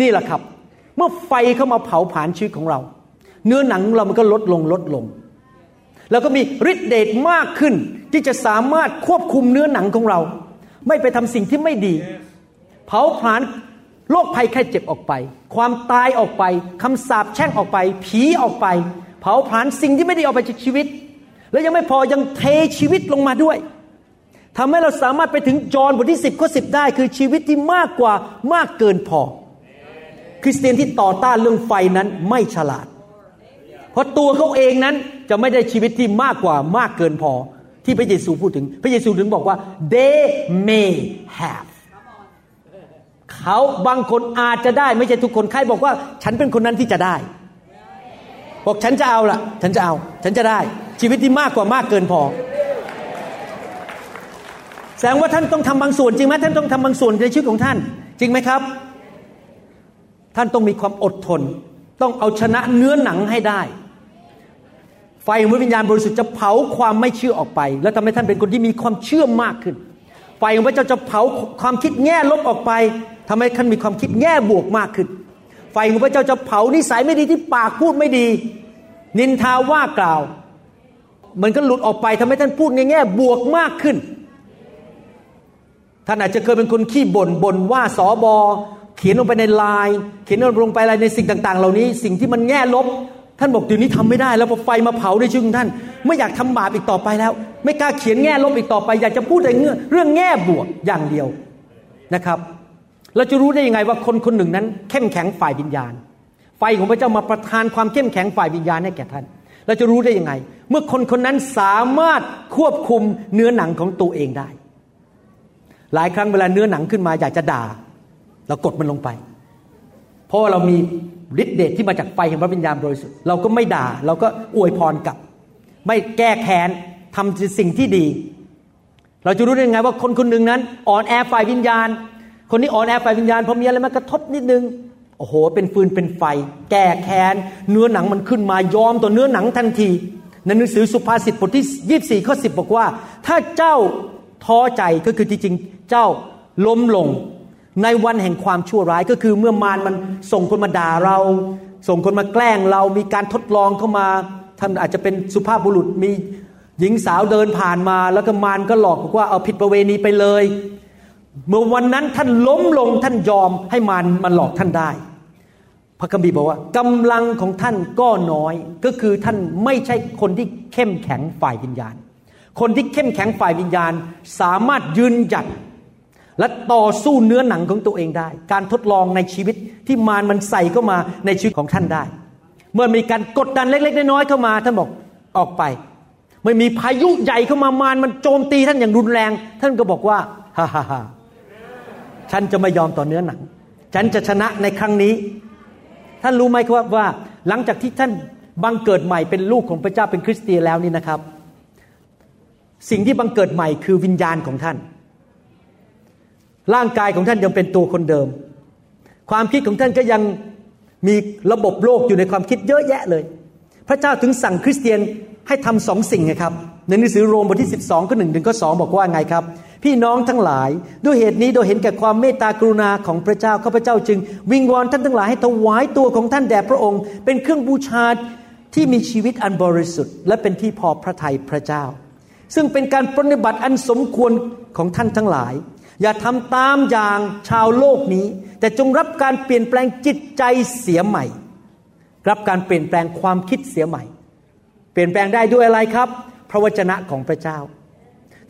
นี่แหละครับ เมื่อไฟเข้ามาเผาผลาญชีวิตของเรา เนื้อหนังเรามันก็ลดลงลดลง แล้วก็มีฤทธิ์เดชมากขึ้น ที่จะสามารถควบคุมเนื้อหนังของเรา ไม่ไปทำสิ่งที่ไม่ดี เผาผลาญโรคภัยแค่เจ็บออกไป ความตายออกไปคำสาปแช่งออกไป ผีออกไป เผาผลาญสิ่งที่ไม่ดีออกไปจากชีวิต แล้วยังไม่พอยังเทชีวิตลงมาด้วยทำให้เราสามารถไปถึงจอห์นบทที่ 10 ข้อ 10 ได้คือชีวิตที่มากกว่ามากเกินพอ คริสเตียนที่ต่อต้านเรื่องไฟนั้นไม่ฉลาด เพราะตัวเขาเองนั้นจะไม่ได้ชีวิตที่มากกว่ามากเกินพอ ที่พระเยซูพูดถึง พระเยซูถึงบอกว่า they may have เขาบางคนอาจจะได้ไม่ใช่ทุกคนใครบอกว่า ฉันเป็นคนนั้นที่จะได้ บอกฉันจะเอาละฉันจะเอา ฉันจะได้ ชีวิตที่มากกว่ามากเกินพอ แสดงว่าท่านต้องทำบางส่วนจริงไหมท่านต้องทำบางส่วนในชีวิตของท่าน จริงไหมครับ ท่านต้องมีความอดทน ต้องเอาชนะเนื้อหนังให้ได้ ไฟของวิญญาณบริสุทธิ์จะเผาความไม่เชื่อออกไป แล้วทำให้ท่านเป็นคนที่มีความเชื่อมากขึ้น ไฟของพระเจ้าจะเผาความคิดแง่ลบออกไปทำให้ท่านมีความคิดแง่บวกมากขึ้น ไฟของพระเจ้าจะเผานิสัยไม่ดีที่ปากพูดไม่ดี นินทาว่ากล่าว มันก็หลุดออกไปทำให้ท่านพูดในแง่บวกมากขึ้น ท่านอาจจะเคยเป็นคนขี้บ่นบ่นว่าสอบอเขียนลงไปในไลน์เขียนลงไปอะไรในสิ่งต่าง ๆ เหล่านี้ สิ่งที่มันแง่ลบ ท่านบอกเดี๋ยวนี้ทำไม่ได้ แล้วพอไฟมาเผาในชีวิตของท่าน ไม่อยากทำบาปอีกต่อไปแล้ว ไม่กล้าเขียนแง่ลบอีกต่อไป อยากจะพูดแต่เรื่องแง่บวกอย่างเดียวนะครับ เราจะรู้ได้ยังไงว่าคนคนหนึ่งนั้น เข้มแข็งฝ่ายวิญญาณ ไฟของพระเจ้ามาประทานความเข้มแข็งฝ่ายวิญญาณให้แก่ท่าน เราจะรู้ได้ยังไง เมื่อคนคนนั้นสามารถควบคุมเนื้อหนังของตัวเองได้ หลายครั้งเวลาเนื้อหนังขึ้นมาอยากจะด่า เรากดมันลงไป เพราะเรามีฤทธิ์เดชที่มาจากไฟแห่งพระวิญญาณบริสุทธิ์เราก็ไม่ด่า เราก็อวยพรกลับ ไม่แก้แค้นทำสิ่งที่ดี เราจะรู้ได้ยังไงว่าคนคนหนึ่งนั้น อ่อนแอฝ่ายวิญญาณ คนนี้อ่อนแอฝ่ายวิญญาณพอมีอะไรมากระทบนิดนึงโอ้โห เป็นฟืนเป็นไฟ แก้แค้น เนื้อหนังมันขึ้นมายอมต่อเนื้อหนังทันทีในหนังสือสุภาษิตบทที่ 24ข้อ10 บอกว่า ถ้าเจ้าท้อใจก็คือที่จริงเจ้าล้มลงในวันแห่งความชั่วร้ายก็คือเมื่อมารมันส่งคนมาด่าเรา ส่งคนมาแกล้งเรามีการทดลองเข้ามาท่านอาจจะเป็นสุภาพบุรุษมีหญิงสาวเดินผ่านมา แล้วก็มารก็หลอกบอกว่าเอาผิดประเวณีไปเลย เมื่อวันนั้นท่านล้มลงท่านยอมให้มารมันหลอกท่านได้ พระคัมภีร์บอกว่ากำลังของท่านก็น้อยก็คือท่านไม่ใช่คนที่เข้มแข็งฝ่ายวิญญาณ คนที่เข้มแข็งฝ่ายวิญญาณ สามารถยืนหยัดและต่อสู้เนื้อหนังของตัวเองได้ การทดลองในชีวิตที่มารมันใส่เข้ามาในชีวิตของท่านได้ เมื่อมีการกดดันเล็ก ๆ น้อยๆเข้ามาท่านบอกออกไปไม่มีพายุใหญ่เข้ามามารมันโจมตีท่านอย่างรุนแรง ท่านก็บอกว่าฮ่าฮ่า ฉันจะไม่ยอมต่อเนื้อหนัง ฉันจะชนะในครั้งนี้ ท่านรู้ไหมครับว่า หลังจากที่ท่านบังเกิดใหม่เป็นลูกของพระเจ้าเป็นคริสเตียนแล้วนี่นะครับ สิ่งที่บังเกิดใหม่คือวิญญาณของท่าน ร่างกายของท่านยังเป็นตัวคนเดิม ความคิดของท่านก็ยังมีระบบโลกอยู่ในความคิดเยอะแยะเลย พระเจ้าถึงสั่งคริสเตียนให้ทำสองสิ่งไงครับ ในหนังสือโรมบทที่ 12ข้อหนึ่งถึงข้อสบอกว่าไงครับ พี่น้องทั้งหลาย ด้วยเหตุนี้โดยเห็นแก่ความเมตตากรุณาของพระเจ้าข้าพเจ้าจึง วิงวอนท่านทั้งหลายให้ถวายตัวของท่านแด่พระองค์ เป็นเครื่องบูชาที่มีชีวิตอันบริสุทธิ์ และเป็นที่พอพระทัยพระเจ้า ซึ่งเป็นการปฏิบัติอันสมควรของท่านทั้งหลาย อย่าทำตามอย่างชาวโลกนี้ แต่จงรับการเปลี่ยนแปลงจิตใจเสียใหม่ รับการเปลี่ยนแปลงความคิดเสียใหม่ เปลี่ยนแปลงได้ด้วยอะไรครับ พระวจนะของพระเจ้า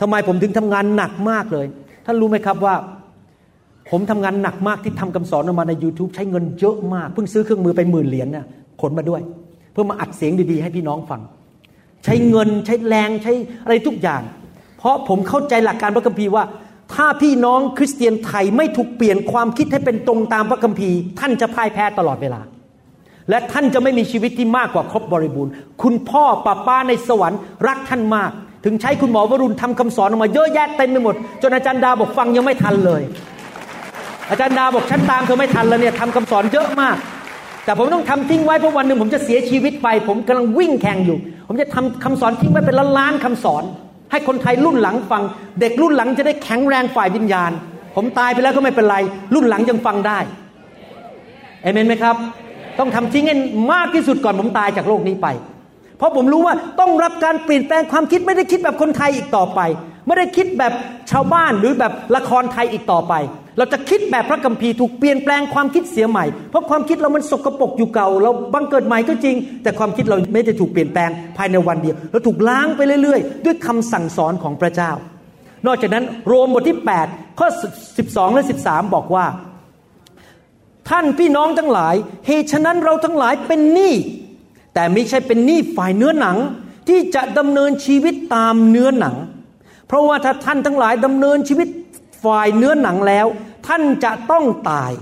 ทำไมผมถึงทำงานหนักมากเลย ท่านรู้ไหมครับว่า ผมทำงานหนักมากที่ทำคำสอนออกมาใน YouTube ใช้เงินเยอะมาก เพิ่งซื้อเครื่องมือไปหมื่นเหรียญน่ะขนมาด้วย เพื่อมาอัดเสียงดีๆ ให้พี่น้องฟัง ใช้เงินใช้แรงใช้อะไรทุกอย่าง เพราะผมเข้าใจหลักการพระคัมภีร์ว่า ถ้าพี่น้องคริสเตียนไทยไม่ถูกเปลี่ยนความคิดให้เป็นตรงตามพระคัมภีร์ ท่านจะพ่ายแพ้ตลอดเวลาและท่านจะไม่มีชีวิตที่มากกว่าครบบริบูรณ์ คุณพ่อป้าป้าในสวรรค์รักท่านมาก ถึงใช้คุณหมอวรุณทำคำสอนออกมาเยอะแยะเต็มไปหมด จนอาจารย์ดาบอกฟังยังไม่ทันเลย อาจารย์ดาบอกฉันตามเธอไม่ทันแล้วเนี่ยทำคำสอนเยอะมาก แต่ผมต้องทำทิ้งไว้เพราะวันหนึ่งผมจะเสียชีวิตไป ผมกำลังวิ่งแข่งอยู่ ผมจะทำคำสอนทิ้งไว้เป็นล้านล้านคำสอน ให้คนไทยรุ่นหลังฟัง เด็กรุ่นหลังจะได้แข็งแรงฝ่ายวิญญาณ ผมตายไปแล้วก็ไม่เป็นไร รุ่นหลังยังฟังได้เอเมนไหมครับ ต้องทำทิ้งให้มากที่สุดก่อนผมตายจากโลกนี้ไป เพราะผมรู้ว่าต้องรับการเปลี่ยนแปลงความคิดไม่ได้คิดแบบคนไทยอีกต่อไป ไม่ได้คิดแบบชาวบ้านหรือแบบละครไทยอีกต่อไป เราจะคิดแบบพระกัมภีร์ถูกเปลี่ยนแปลงความคิดเสียใหม่ เพราะความคิดเรามันสกรปรกอยู่เก่า เราบังเกิดใหม่ก็จริง แต่ความคิดเราไม่ได้ถูกเปลี่ยนแปลงภายในวันเดียวเราถูกล้างไปเรื่อย ๆ ด้วยคำสั่งสอนของพระเจ้า นอกจากนั้นโรมบทที่ 8 ข้อ 12 และ 13 บอกว่า ท่านพี่น้องทั้งหลายเหตุฉะนั้นเราทั้งหลายเป็นหนี้ แต่ไม่ใช่เป็นหนี้ฝ่ายเนื้อหนังที่จะดำเนินชีวิตตามเนื้อหนัง เพราะว่าถ้าท่านทั้งหลายดำเนินชีวิตฝ่ายเนื้อหนังแล้ว ท่านจะต้องตาย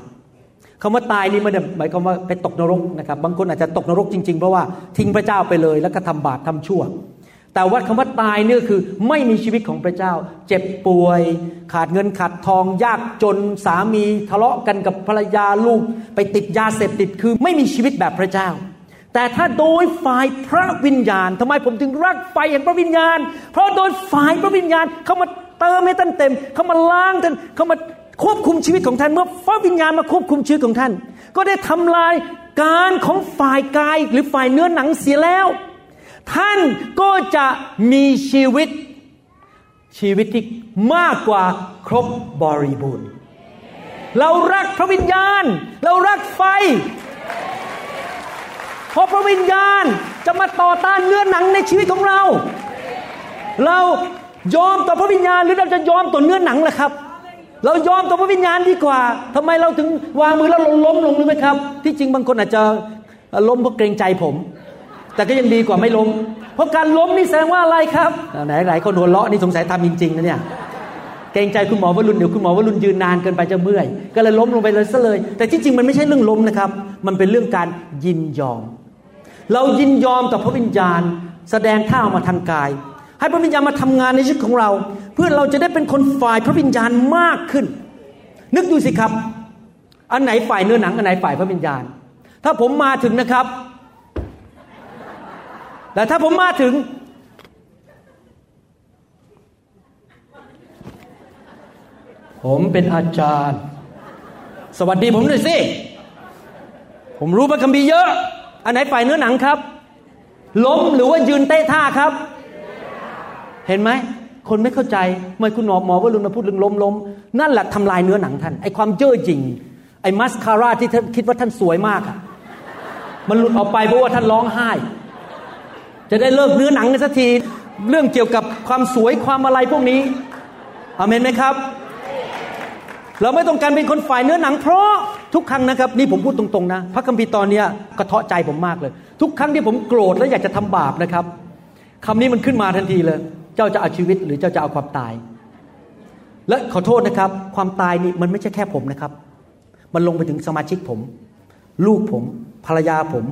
คำว่าตายนี่ไม่ได้หมายความว่าไปตกนรกนะครับ บางคนอาจจะตกนรกจริงๆ เพราะว่าทิ้งพระเจ้าไปเลยแล้วก็ทำบาปทาชั่ว แต่ว่าคำว่าตายนี่คือไม่มีชีวิตของพระเจ้า เจ็บป่วย ขาดเงินขาดทอง ยากจนสามีทะเลาะกันกับภรรยาลูก ไปติดยาเสพติดคือไม่มีชีวิตแบบพระเจ้า แต่ถ้าโดยฝ่ายพระวิญญาณทำไมผมถึงรักไฟแห่งพระวิญญาณ เพราะโดยฝ่ายพระวิญญาณเขามาเติมให้ท่านเต็ม เขามาล้างท่านเขามาควบคุมชีวิตของท่าน เมื่อพระวิญญาณมาควบคุมชีวิตของท่าน ก็ได้ทำลายการของฝ่ายกายหรือฝ่ายเนื้อหนังเสียแล้ว ท่านก็จะมีชีวิตชีวิตที่มากกว่าครบบริบูรณ์ เรารักพระวิญญาณ เรารักไฟ เพราะพระวิญญาณจะมาต่อต้านเนื้อหนังในชีวิตของเรา เรายอมต่อพระวิญญาณหรือเราจะยอมต่อเนื้อหนังล่ะครับ เรายอมต่อพระวิญญาณดีกว่าทำไมเราถึงวางมือแล้วเราล้มลงรู้ไหมครับ ที่จริงบางคนอาจจะล้มเพราะเกรงใจผม แต่ก็ยังดีกว่าไม่ล้ม เพราะการล้มนี่แสดงว่าอะไรครับไหนหลายคนหัวเราะนี่สงสัยทำจริงๆนะเนี่ยเกรงใจคุณหมอวรุณเดี๋ยวคุณหมอวรุณยืนนานเกินไปจะเมื่อย ก็เลยล้มลงไปเลยซะเลย แต่ที่จริงมันไม่ใช่เรื่องล้มนะครับ มันเป็นเรื่องการยินยอม เรายินยอมต่อพระวิญญาณ แสดงท่าออกมาทางกาย ให้พระวิญญาณมาทำงานในชีวิตของเรา เพื่อเราจะได้เป็นคนฝ่ายพระวิญญาณมากขึ้น นึกดูสิครับ อันไหนฝ่ายเนื้อหนังอันไหนฝ่ายพระวิญญาณ ถ้าผมมาถึงนะครับ แต่ถ้าผมมาถึง ผมเป็นอาจารย์ สวัสดีผมหน่อยสิผมรู้พระคัมภีร์เยอะ อันไหนฝ่ายเนื้อหนังครับ ล้มหรือว่ายืนเต้ท่าครับ เห็นไหมคนไม่เข้าใจเมื่อคุณหมอหมอว่าลุนมาพูดเรื่องล้มล้มนั่นแหละทำลายเนื้อหนังท่านไอความเย่อหยิ่งไอมัสคาร่าที่ท่านคิดว่าท่านสวยมากอะมันหลุดออกไปเพราะว่าท่านร้องไห้ จะได้เลิกเนื้อหนังกันสักทีเรื่องเกี่ยวกับความสวยความอะไรพวกนี้อเมนไหมครับ เราไม่ต้องการเป็นคนฝ่ายเนื้อหนังเพราะทุกครั้งนะครับนี่ผมพูดตรงๆนะพระคัมภีร์ตอนนี้กระเทาะใจผมมากเลย ทุกครั้งที่ผมโกรธและอยากจะทำบาปนะครับคำนี้มันขึ้นมาทันทีเลย เจ้าจะเอาชีวิตหรือเจ้าจะเอาความตาย และขอโทษนะครับ ความตายนี่มันไม่ใช่แค่ผมนะครับ มันลงไปถึงสมาชิกผม ลูกผมภรรยาผม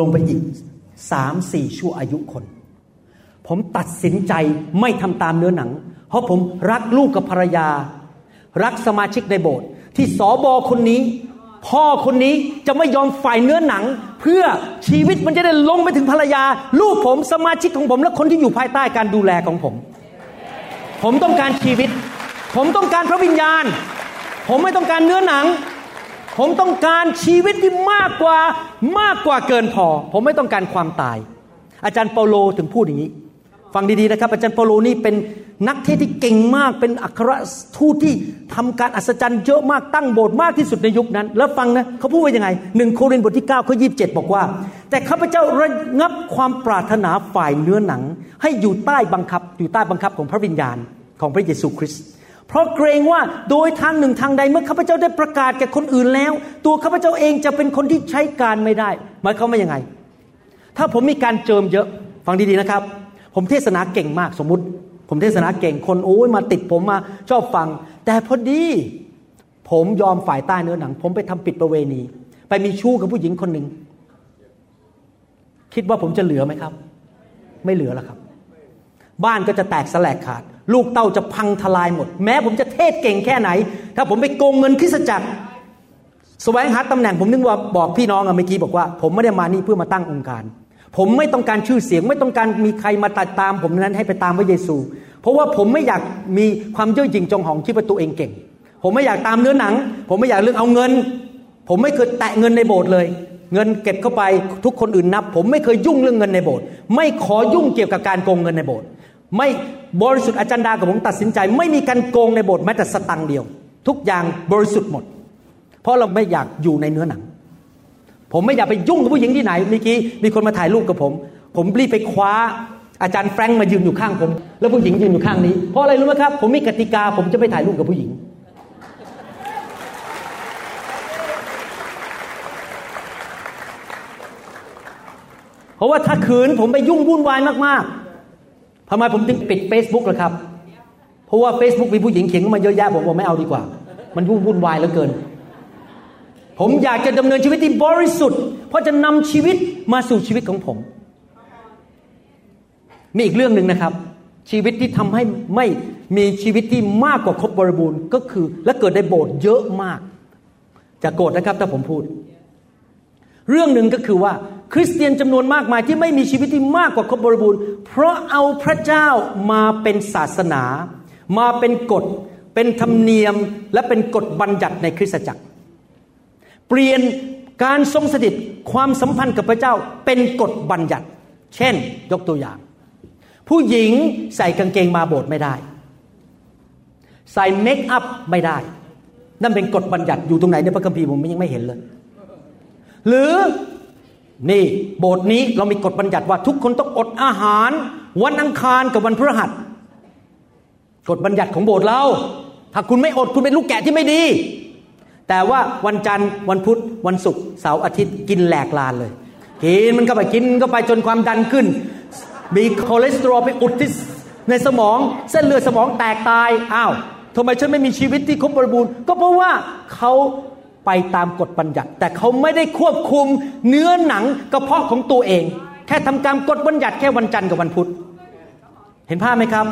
ลงไปอีกสามสี่ชั่วอายุคน ผมตัดสินใจไม่ทำตามเนื้อหนัง เพราะผมรักลูกกับภรรยา รักสมาชิกในโบสถ์ที่สอบอคนนี้ พ่อคนนี้จะไม่ยอมฝ่ายเนื้อหนัง เพื่อชีวิตมันจะได้ลงไปถึงภรรยา ลูกผมสมาชิกของผม และคนที่อยู่ภายใต้การดูแลของผม ผมต้องการชีวิต ผมต้องการพระวิญญาณ ผมไม่ต้องการเนื้อหนัง ผมต้องการชีวิตที่มากกว่ามากกว่าเกินพอ ผมไม่ต้องการความตาย อาจารย์เปาโลถึงพูดอย่างนี้ ฟังดีๆนะครับอาจารย์เปโลนี่เป็นนักเทศที่เก่งมาก เป็นอัครทูตที่ทำการอัศจรรย์เยอะมากตั้งโบสถ์มากที่สุดในยุคนั้น แล้วฟังนะเขาพูดว่ายังไงหนึ่งโครินธ์บทที่9ข้อยีบอกว่า แต่ข้าพเจ้าระงับความปรารถนาฝ่ายเนื้อหนัง ให้อยู่ใต้บังคับ อยู่ใต้บังคับของพระวิญญาณของพระเยซูคริสต์เพราะเกรงว่าโดยทางหนึ่งทางใดเมื่อข้าพเจ้าได้ประกาศแก่คนอื่นแล้ว ตัวข้าพเจ้าเองจะเป็นคนที่ใช้การไม่ได้หมายความว่ายังไง ถ้าผมมีการเจิมเยอะฟังดีๆนะครับ ผมเทศนาเก่งมากสมมติ ผมเทศนาเก่งคนโอ้ยมาติดผมมาชอบฟัง แต่พอดีผมยอมฝ่ายใต้เนื้อหนัง ผมไปทำปิดประเวณี ไปมีชู้กับผู้หญิงคนหนึ่งคิดว่าผมจะเหลือไหมครับ ไม่เหลือแล้วครับ บ้านก็จะแตกสลกขาด ลูกเต้าจะพังทลายหมด แม้ผมจะเทศเก่งแค่ไหน ถ้าผมไปโกงเงินคริสจักรแสวงหาตำแหน่งผมนึกว่าบอกพี่น้องอะเมื่อกี้บอกว่า ผมไม่ได้มานี่เพื่อมาตั้งองค์การ ผมไม่ต้องการชื่อเสียง ไม่ต้องการมีใครมาตัดตาม ผมนั้นให้ไปตามพระเยซู เพราะว่าผมไม่อยากมีความเย่อหยิ่งจองหองคิดว่าตัวเองเก่ง ผมไม่อยากตามเนื้อหนัง ผมไม่อยากเรื่องเอาเงิน ผมไม่เคยแตะเงินในโบสถ์เลย เงินเก็บเข้าไปทุกคนอื่นนับ ผมไม่เคยยุ่งเรื่องเงินในโบสถ์ไม่ขอยุ่งเกี่ยวกับการโกงเงินในโบสถ์ไม่บริสุทธิ์อาจารย์ดากับผมตัดสินใจ ไม่มีการโกงในโบสถ์แม้แต่สตังค์เดียว ทุกอย่างบริสุทธิ์หมด เพราะเราไม่อยากอยู่ในเนื้อหนัง ผมไม่อยากไปยุ่งกับผู้หญิงที่ไหนเมื่อกี้มีคนมาถ่ายรูปกับผม ผมรีบไปคว้าอาจารย์แฟรงค์มายืนอยู่ข้างผม แล้วผู้หญิงยืนอยู่ข้างนี้ เพราะอะไรรู้ไหมครับ ผมมีกติกา ผมจะไม่ถ่ายรูปกับผู้หญิง เพราะว่าถ้าคืนผมไปยุ่งวุ่นวายมากๆทำไมผมถึงปิด Facebook ล่ะครับ เพราะว่า Facebook มีผู้หญิงเขียนมาเยอะแยะผมบอกไม่เอาดีกว่า มันวุ่นวายเหลือเกิน ผมอยากจะดำเนินชีวิตที่บริสุทธิ์ เพราะจะนำชีวิตมาสู่ชีวิตของผม มีอีกเรื่องหนึ่งนะครับ ชีวิตที่ทำให้ไม่มีชีวิตที่มากกว่าครบบริบูรณ์ก็คือ และเกิดในโบสถ์เยอะมาก จะโกรธนะครับถ้าผมพูด เรื่องหนึ่งก็คือว่าคริสเตียนจำนวนมากมายที่ไม่มีชีวิตที่มากกว่าครบบริบูรณ์ เพราะเอาพระเจ้ามาเป็นศาสนา มาเป็นกฎ เป็นธรรมเนียมและเป็นกฎบัญญัติในคริสตจักร เปลี่ยนการทรงสถิตความสัมพันธ์กับพระเจ้าเป็นกฎบัญญัติ เช่น ยกตัวอย่าง ผู้หญิงใส่กางเกงมาโบสถ์ไม่ได้ ใส่เมคอัพไม่ได้ นั่นเป็นกฎบัญญัติอยู่ตรงไหนในพระคัมภีร์ผมยังไม่เห็นเลย หรือนี่โบสถ์นี้เรามีกฎบัญญัติว่าทุกคนต้องอดอาหาร วันอังคารกับวันพฤหัสกฎบัญญัติของโบสถ์เรา ถ้าคุณไม่อดคุณเป็นลูกแกะที่ไม่ดี แต่ว่าวันจันทร์วันพุธวันศุกร์เสาร์อาทิตย์กินแหลกลานเลย กินมันก็ไปกินก็ไปจนความดันขึ้น มีคอเลสเตอรอลไปอุดที่ในสมองเส้นเลือดสมองแตกตายอ้าวทำไมฉันไม่มีชีวิตที่ครบบริบูรณ์ก็เพราะว่าเขาไปตามกฎบัญญัติ แต่เขาไม่ได้ควบคุมเนื้อหนังกระเพาะของตัวเอง แค่ทำการกฎบัญญัติแค่วันจันทร์กับวันพุธ เห็นภาพไหมครับ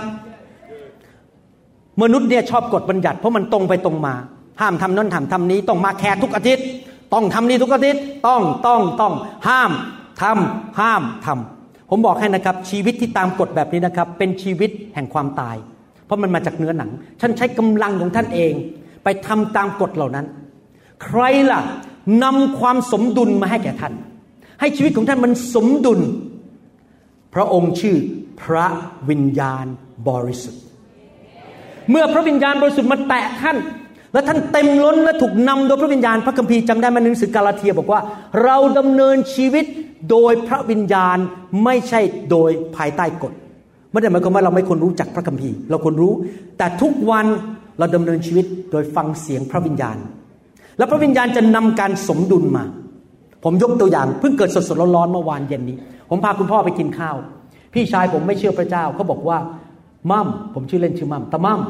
มนุษย์เนี่ยชอบกฎบัญญัติเพราะมันตรงไปตรงมา ห้ามทำนั่นทำทำนี้ต้องมาแคร์ทุกอาทิตย์ ต้องทำนี้ทุกอาทิตย์ต้องต้องต้องห้ามทำห้ามทำผมบอกให้นะครับ ชีวิตที่ตามกฎแบบนี้นะครับ เป็นชีวิตแห่งความตาย เพราะมันมาจากเนื้อหนังท่านใช้กำลังของท่านเอง ไปทำตามกฎเหล่านั้น ใครล่ะนำความสมดุลมาให้แก่ท่าน ให้ชีวิตของท่านมันสมดุล พระองค์ชื่อพระวิญญาณบริสุทธิ์ เมื่อพระวิญญาณบริสุทธิ์มาแตะท่าน และท่านเต็มล้นและถูกนำโดยพระวิญญาณพระคัมภีร์จำได้ไหมในหนังสือกาลาเทียบอกว่า เราดำเนินชีวิตโดยพระวิญญาณไม่ใช่โดยภายใต้กฎไม่ได้หมายความว่าเราไม่ควรรู้จักพระคัมภีร์ เราควรรู้ แต่ทุกวันเราดำเนินชีวิตโดยฟังเสียงพระวิญญาณ และพระวิญญาณจะนำการสมดุลมา ผมยกตัวอย่างเพิ่งเกิดสดๆร้อนๆเมื่อวานเย็นนี้ ผมพาคุณพ่อไปกินข้าว พี่ชายผมไม่เชื่อพระเจ้าเขาบอกว่ามั่มผมชื่อเล่นชื่อมั่มแตามั่ม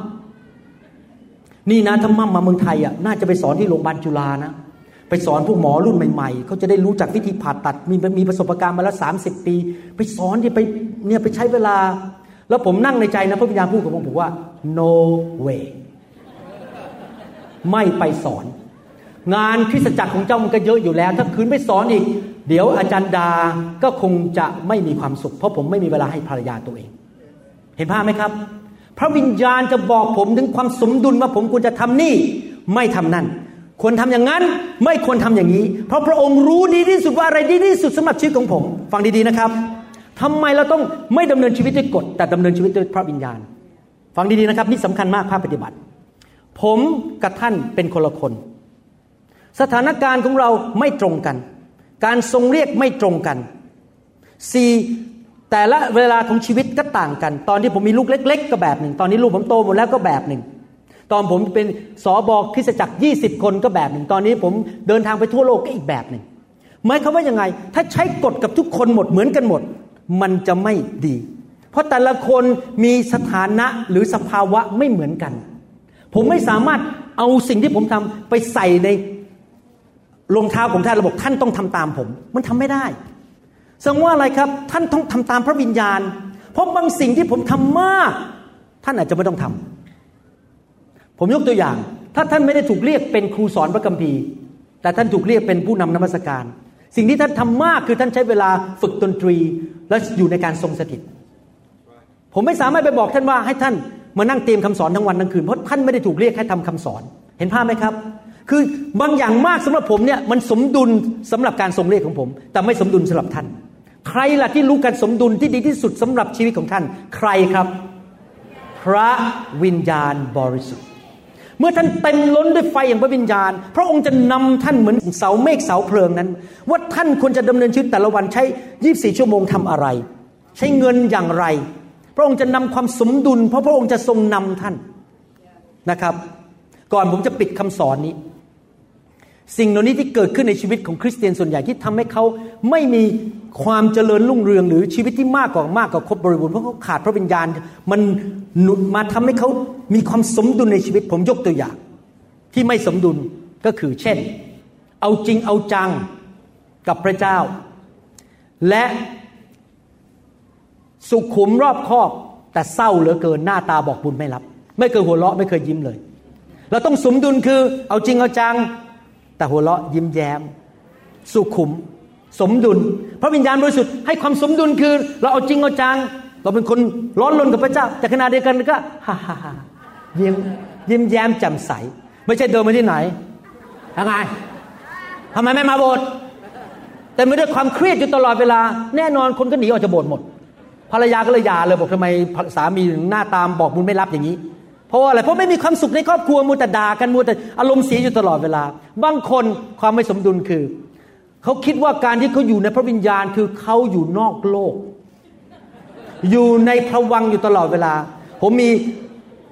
นี่นะถ้ามั่มมาเมืองไทยอะน่าจะไปสอนที่โรงพยาบาลจุฬานะไปสอนพวกหมอรุ่นใหม่ๆ เขาจะได้รู้จักวิธีผ่าตัดมีมีประสบการณ์มาแล้วสามสิบปี ไปสอนที่ไปเนี่ยไปใช้เวลา แล้วผมนั่งในใจนะพระวิญญาณพูดกับผมบอกว่า no way ไม่ไปสอน งานคริสตจักรของเจ้ามันก็เยอะอยู่แล้ว ถ้าคืนไปสอนอีก เดี๋ยวอาจารย์ดาก็คงจะไม่มีความสุข เพราะผมไม่มีเวลาให้ภรรยาตัวเอง เห็นภาพไหมครับ พระวิญญาณจะบอกผมถึงความสมดุลว่าผมควรจะทำนี่ ไม่ทำนั่นควรทำอย่างนั้นไม่ควรทำอย่างนี้ เพราะพระองค์รู้ดีที่สุดว่าอะไรดีที่สุดสำหรับชีวิตของผม ฟังดีๆนะครับทำไมเราต้องไม่ดำเนินชีวิตด้วยกฎแต่ดำเนินชีวิตด้วยพระวิญญาณ ฟังดีๆนะครับ นี่สำคัญมากภาคปฏิบัติ ผมกับท่านเป็นคนละคน สถานการณ์ของเราไม่ตรงกัน การทรงเรียกไม่ตรงกันสี่ แต่ละเวลาของชีวิตก็ต่างกัน ตอนที่ผมมีลูกเล็ก ๆ ก็แบบหนึ่ง ตอนนี้ลูกผมโตหมดแล้วก็แบบหนึ่ง ตอนผมเป็นสอบอคริสจักรยี่สิบคนก็แบบหนึ่ง ตอนนี้ผมเดินทางไปทั่วโลกก็อีกแบบหนึ่งหมายความว่ายังไง ถ้าใช้กฎกับทุกคนหมดเหมือนกันหมด มันจะไม่ดี เพราะแต่ละคนมีสถานะหรือสภาวะไม่เหมือนกัน ผมไม่สามารถเอาสิ่งที่ผมทำไปใส่ในรองเท้าของท่านระบบท่านต้องทำตามผม มันทำไม่ได้ แสดงว่าอะไรครับ ท่านต้องทำตามพระวิญญาณ เพราะบางสิ่งที่ผมทำมาก ท่านอาจจะไม่ต้องทำผมยกตัวอย่าง ถ้าท่านไม่ได้ถูกเรียกเป็นครูสอนพระคัมภีร์ แต่ท่านถูกเรียกเป็นผู้นำนมัสการ สิ่งที่ท่านทำมากคือท่านใช้เวลาฝึกดนตรีและอยู่ในการทรงสถิต ผมไม่สามารถไปบอกท่านว่าให้ท่านมานั่งเตรียมคำสอนทั้งวันทั้งคืนเพราะท่านไม่ได้ถูกเรียกให้ทำคำสอน เห็นภาพไหมครับ คือบางอย่างมากสำหรับผมเนี่ยมันสมดุลสำหรับการทรงเรียกของผม แต่ไม่สมดุลสำหรับท่าน ใครล่ะที่รู้การสมดุลที่ดีที่สุดสำหรับชีวิตของท่าน ใครครับ พระวิญญาณบริสุทธิ์ เมื่อท่านเต็มล้นด้วยไฟอย่างพระวิญญาณ พระองค์จะนำท่านเหมือนเสาเมฆเสาเพลิงนั้น ว่าท่านควรจะดำเนินชีวิตแต่ละวันใช้ 24 ชั่วโมงทำอะไร ใช้เงินอย่างไร พระองค์จะนำความสมดุล เพราะพระองค์จะทรงนำท่านนะครับ ก่อนผมจะปิดคำสอนนี้ สิ่งเหล่านี้ที่เกิดขึ้นในชีวิตของคริสเตียนส่วนใหญ่ที่ทำให้เขาไม่มีความเจริญรุ่งเรือง หรือชีวิตที่มากกว่ามากกว่าครบบริบูรณ์เพราะเขาขาดพระวิญญาณ มันหนุนมาทำให้เขามีความสมดุลในชีวิตผมยกตัวอย่าง ที่ไม่สมดุลก็คือเช่น เอาจริงเอาจังกับพระเจ้า และสุขุมรอบคอบแต่เศร้าเหลือเกินหน้าตาบอกบุญไม่รับ ไม่เคยหัวเราะไม่เคยยิ้มเลย เราต้องสมดุลคือเอาจริงเอาจัง แต่หัวเราะยิ้มแย้ม สุขุม สมดุล พระวิญญาณบริสุทธิ์ให้ความสมดุลคือ เราเอาจริงเอาจัง เราเป็นคนร้อนรนกับพระเจ้า แต่ขณะเดียวกันก็ฮ่าฮ่าฮ่ายิ้มยิ้มแย้มแจ่มใส ไม่ใช่เดินมาที่ไหนยังไงทำไมไม่มาโบสถ์แต่ไม่ด้วยความเครียดอยู่ตลอดเวลา แน่นอนคนก็หนีออกจากโบสถ์หมดภรรยาก็เลยหย่าเลยบอกทำไมสามีถึงหน้าตามบอกบุญไม่รับอย่างนี้ เพราะอะไรเพราะไม่มีความสุขในครอบครัวมัวแต่ด่ากันมัวแต่อารมณ์เสียอยู่ตลอดเวลา บางคนความไม่สมดุลคือเขาคิดว่าการที่เขาอยู่ในพระวิญญาณคือเขาอยู่นอกโลก อยู่ในพระวังอยู่ตลอดเวลา ผมมี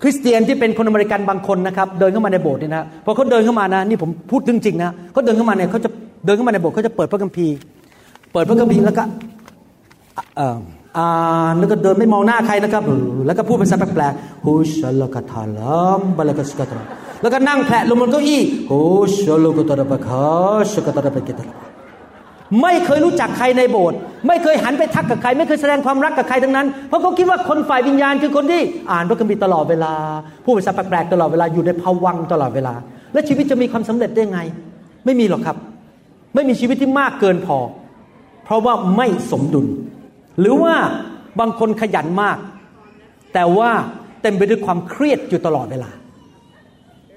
คริสเตียนที่เป็นคนอเมริกันบางคนนะครับเดินเข้ามาในโบสถ์เนี่ยนะพอเขาเดินเข้ามานะนี่ผมพูดจริงๆนะเขาเดินเข้ามาเนี่ยเขาจะเดินเข้ามาในโบสถ์เขาจะเปิดพระคัมภีร์ เปิดพระคัมภีร์แล้วก็ แล้วก็เดินไม่มองหน้าใครนะครับ แล้วก็พูดภาษาแปลกๆฮุชลกทาลัมบลกสกตรแล้วก็นั่งแผลลงบนเก้าอี้ฮุชลกตระบคาชกตระบกิตระไม่เคยรู้จักใครในโบสถ์ไม่เคยหันไปทักกับใคร ไม่เคยแสดงความรักกับใครทั้งนั้น เพราะเขาคิดว่าคนฝ่ายวิญญาณคือคนที่อ่านพระคัมภีร์ตลอดเวลาพูดภาษาแปลกๆตลอดเวลาอยู่ในภวังตลอดเวลา และชีวิตจะมีความสำเร็จได้ไง ไม่มีหรอกครับ ไม่มีชีวิตที่มากเกินพอ เพราะว่าไม่สมดุล หรือว่าบางคนขยันมาก แต่ว่าเต็มไปด้วยความเครียดอยู่ตลอดเวลา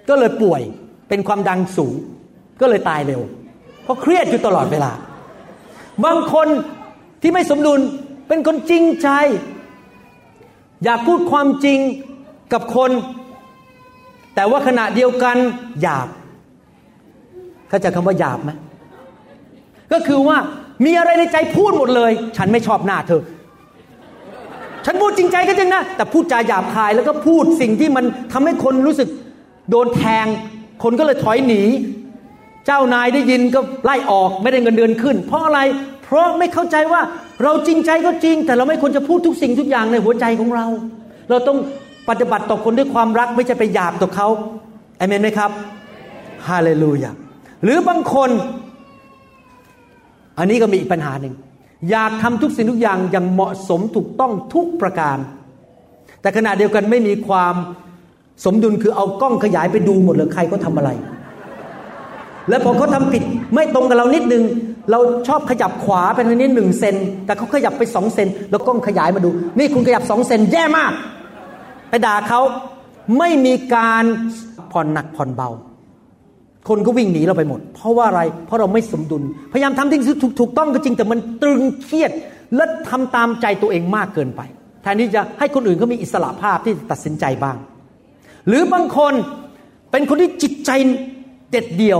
ก็เลยป่วยเป็นความดังสูง ก็เลยตายเร็ว เพราะเครียดอยู่ตลอดเวลา บางคนที่ไม่สมดุลเป็นคนจริงใจ อยากพูดความจริงกับคน แต่ว่าขณะเดียวกันหยาบเข้าใจคำว่าหยาบไหมก็คือว่า มีอะไรในใจพูดหมดเลย ฉันไม่ชอบหน้าเธอ ฉันพูดจริงใจก็จริงนะ แต่พูดจาหยาบคายแล้วก็พูดสิ่งที่มันทำให้คนรู้สึกโดนแทง คนก็เลยถอยหนี เจ้านายได้ยินก็ไล่ออกไม่ได้เงินเดือนขึ้น เพราะอะไร เพราะไม่เข้าใจว่าเราจริงใจก็จริง แต่เราไม่ควรจะพูดทุกสิ่งทุกอย่างในหัวใจของเรา เราต้องปฏิบัติต่อคนด้วยความรักไม่ใช่ไปหยาบต่อเขาเอเมนไหมครับฮาเลลูยาหรือบางคน อันนี้ก็มีอีกปัญหาหนึ่งอยากทำทุกสิ่งทุกอย่างอย่างเหมาะสมถูกต้องทุกประการ แต่ขณะเดียวกันไม่มีความสมดุลคือเอากล้องขยายไปดูหมดเลยใครก็ทำอะไร แล้วพอเขาทาผิดไม่ตรงกับเรานิดนึง เราชอบขยับขวาไปนี้หนึ่งเซนแต่เขาขยับไปสองเซนแล้วกล้องขยายมาดู นี่คุณขยับสองเซนแย่มากไปด่าเขาไม่มีการผ่อนหนักผ่อนเบา คนก็วิ่งหนีเราไปหมด เพราะว่าอะไรเพราะเราไม่สมดุล พยายามทำที่ถูกถูกต้องก็จริงแต่มันตรึงเครียดและทำตามใจตัวเองมากเกินไปแทนที่จะให้คนอื่นเขามีอิสระภาพที่ตัดสินใจบ้าง หรือบางคนเป็นคนที่จิตใจเด็ดเดี่ยว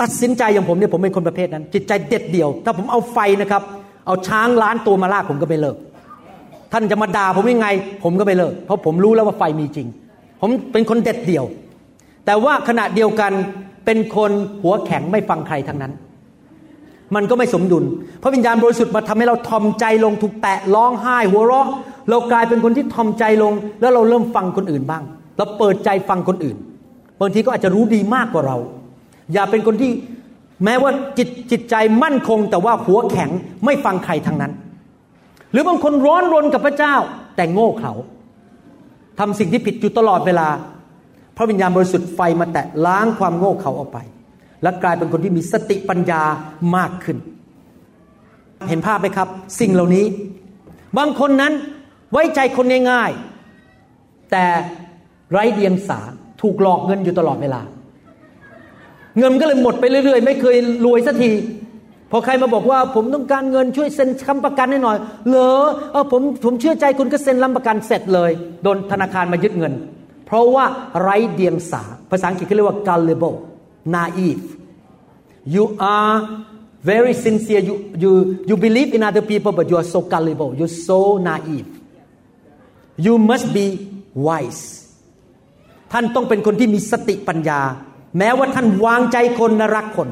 ตัดสินใจอย่างผมเนี่ยผมเป็นคนประเภทนั้น จิตใจเด็ดเดี่ยว ถ้าผมเอาไฟนะครับ เอาช้างล้านตัวมาลากผมก็ไม่เลิก ท่านจะมาด่าผมยังไง ผมก็ไม่เลิก เพราะผมรู้แล้วว่าไฟมีจริง ผมเป็นคนเด็ดเดี่ยว แต่ว่าขณะเดียวกันเป็นคนหัวแข็งไม่ฟังใครทั้งนั้น มันก็ไม่สมดุล พระวิญญาณบริสุทธิ์มาทำให้เราทอมใจลงถูกแตะร้องไห้ หัวเราะ เรากลายเป็นคนที่ทอมใจลง แล้วเราเริ่มฟังคนอื่นบ้าง เราเปิดใจฟังคนอื่น บางทีก็อาจจะรู้ดีมากกว่าเรา อย่าเป็นคนที่แม้ว่าจิตจิตใจมั่นคง แต่ว่าหัวแข็งไม่ฟังใครทั้งนั้น หรือบางคนร้อนรนกับพระเจ้าแต่โง่เขลาทำสิ่งที่ผิดอยู่ตลอดเวลา ระวิญญาณบริสุทธิ์ไฟมาแตะล้างความโง่เขลาออกไป และกลายเป็นคนที่มีสติปัญญามากขึ้น เห็นภาพไหมครับ สิ่งเหล่านี้ บางคนนั้นไว้ใจคนง่ายๆ แต่ไร้เดียงสาถูกหลอกเงินอยู่ตลอดเวลา เงินก็เลยหมดไปเรื่อยๆ ไม่เคยรวยสักทีพอใครมาบอกว่าผมต้องการเงินช่วยเซ็นคำประกันให้หน่อย เหรอเออผมผมเชื่อใจคุณก็เซ็นรับประกันเสร็จเลย โดนธนาคารมายึดเงิน เพราะว่าไร้เดียงสา ภาษาอังกฤษเขาเรียกว่า gullible naive you are very sincere you you you believe in other people but you are so gullible you're so naive you must be wise ท่านต้องเป็นคนที่มีสติปัญญา แม้ว่าท่านวางใจคนและรักคน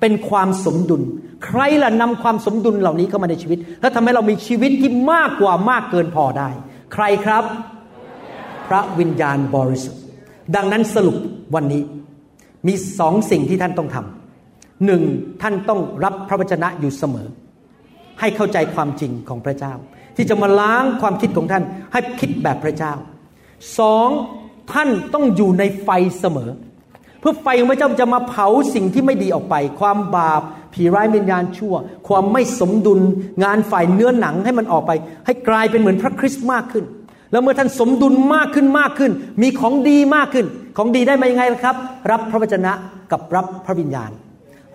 เป็นความสมดุล ใครล่ะนำความสมดุลเหล่านี้เข้ามาในชีวิต และทำให้เรามีชีวิตที่มากกว่ามากเกินพอได้ ใครครับ พระวิญญาณบริสุทธิ์ ดังนั้นสรุปวันนี้มีสองสิ่งที่ท่านต้องทำหนึ่งท่านต้องรับพระวจนะอยู่เสมอ ให้เข้าใจความจริงของพระเจ้า ที่จะมาล้างความคิดของท่านให้คิดแบบพระเจ้าสองท่านต้องอยู่ในไฟเสมอ เพื่อไฟของพระเจ้าจะมาเผาสิ่งที่ไม่ดีออกไป ความบาป ผีร้ายวิญญาณชั่ว ความไม่สมดุลงานฝ่ายเนื้อหนังให้มันออกไป ให้กลายเป็นเหมือนพระคริสต์มากขึ้น แล้วเมื่อท่านสมดุลมากขึ้นมากขึ้น มีของดีมากขึ้น ของดีได้มายังไงครับ รับพระวจนะกับรับพระวิญญาณ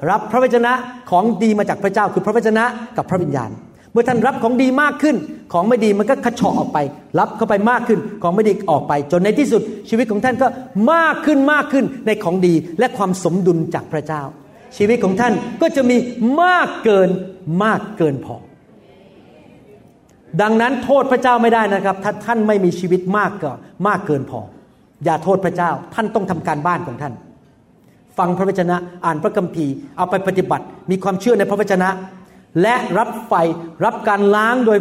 รับพระวจนะของดีมาจากพระเจ้าคือพระวจนะกับพระวิญญาณ เมื่อท่านรับของดีมากขึ้น ของไม่ดีมันก็กระเฉาะออกไป รับเข้าไปมากขึ้น ของไม่ดีออกไป จนในที่สุดชีวิตของท่านก็มากขึ้นมากขึ้นในของดีและความสมดุลจากพระเจ้า ชีวิตของท่านก็จะมีมากเกินมากเกินพอ ดังนั้นโทษพระเจ้าไม่ได้นะครับ ถ้าท่านไม่มีชีวิตมากก็มากเกินพอ อย่าโทษพระเจ้า ท่านต้องทำการบ้านของท่าน ฟังพระวจนะอ่านพระคัมภีร์เอาไปปฏิบัติ มีความเชื่อในพระวจนะ และรับไฟรับการล้างโดย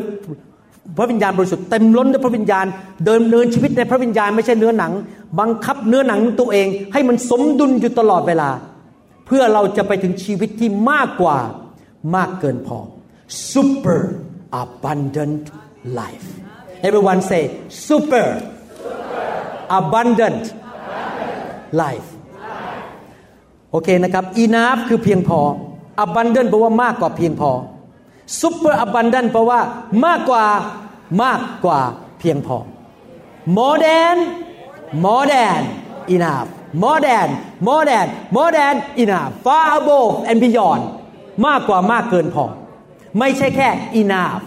พระวิญญาณบริสุทธิ์เต็มล้นด้วยพระวิญญาณ เดินเนินชีวิตในพระวิญญาณไม่ใช่เนื้อหนัง บังคับเนื้อหนังตัวเอง ให้มันสมดุลอยู่ตลอดเวลา เพื่อเราจะไปถึงชีวิตที่มากกว่ามากเกินพอ super abundant life everyone say super abundant life โอเคนะครับ enough คือเพียงพอ abundant แปลว่ามากกว่าเพียงพอ super abundant แปลว่ามากกว่ามากกว่าเพียงพอ more than more than enough more than more than more than enough far above and beyond มากกว่ามากเกินพอ ไม่ใช่แค่ enough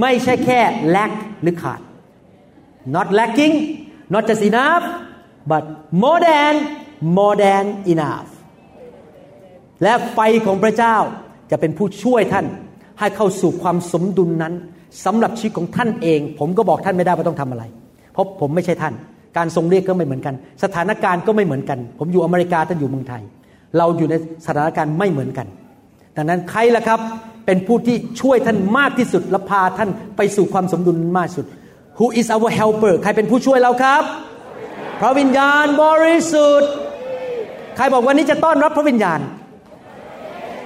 ไม่ใช่แค่ lack หรือขาด not lacking not just enough but more than more than enough และไฟของพระเจ้าจะเป็นผู้ช่วยท่าน ให้เข้าสู่ความสมดุลนนั้นสำหรับชีวิตของท่านเอง ผมก็บอกท่านไม่ได้ว่าต้องทำอะไร เพราะผมไม่ใช่ท่าน การทรงเรียกก็ไม่เหมือนกัน สถานการณ์ก็ไม่เหมือนกัน ผมอยู่อเมริกาท่านอยู่เมืองไทย เราอยู่ในสถานการณ์ไม่เหมือนกัน ดังนั้นใครล่ะครับ เป็นผู้ที่ช่วยท่านมากที่สุดและพาท่านไปสู่ความสมดุลมากสุด Who is our helper ใครเป็นผู้ช่วยเราครับ พระวิญญาณบริสุทธิ์ ใครบอกวันนี้จะต้อนรับพระวิญญาณ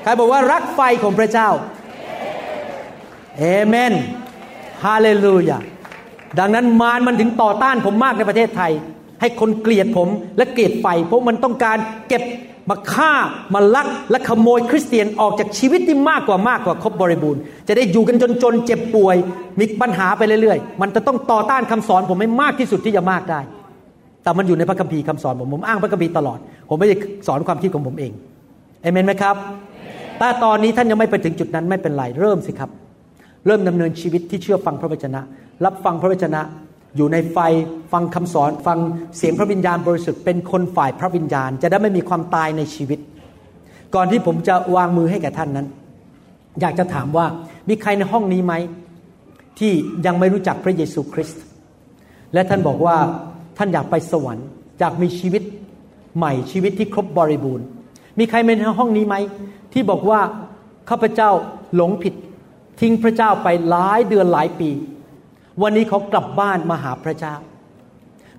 ใครบอกว่ารักไฟของพระเจ้าเอเมนฮาเลลูยาดังนั้นมารมันถึงต่อต้านผมมากในประเทศไทย ให้คนเกลียดผมและเกลียดไฟ เพราะมันต้องการเก็บมาฆ่ามาลักและขโมยคริสเตียนออกจากชีวิตที่มากกว่ามากกว่าครบบริบูรณ์ จะได้อยู่กันจนจนเจ็บป่วย มีปัญหาไปเรื่อยๆ มันจะต้องต่อต้านคำสอนผมให้มากที่สุดที่จะมากได้ แต่มันอยู่ในพระคัมภีร์คำสอนผมผมอ้างพระคัมภีร์ตลอด ผมไม่ได้สอนความคิดของผมเองเอเมนไหมครับถ้าตอนนี้ท่านยังไม่ไปถึงจุดนั้นไม่เป็นไรเริ่มสิครับ เริ่มดำเนินชีวิตที่เชื่อฟังพระวจนะ รับฟังพระวจนะ อยู่ในไฟฟังคำสอนฟังเสียงพระวิญญาณบริสุทธิ์เป็นคนฝ่ายพระวิญญาณ จะได้ไม่มีความตายในชีวิต ก่อนที่ผมจะวางมือให้แก่ท่านนั้น อยากจะถามว่ามีใครในห้องนี้ไหม ที่ยังไม่รู้จักพระเยซูคริสต์และท่านบอกว่าท่านอยากไปสวรรค์อยากมีชีวิตใหม่ชีวิตที่ครบบริบูรณ์ มีใครในห้องนี้ไหม ที่บอกว่าข้าพเจ้าหลงผิดทิ้งพระเจ้าไปหลายเดือนหลายปี วันนี้เขากลับบ้านมาหาพระเจ้า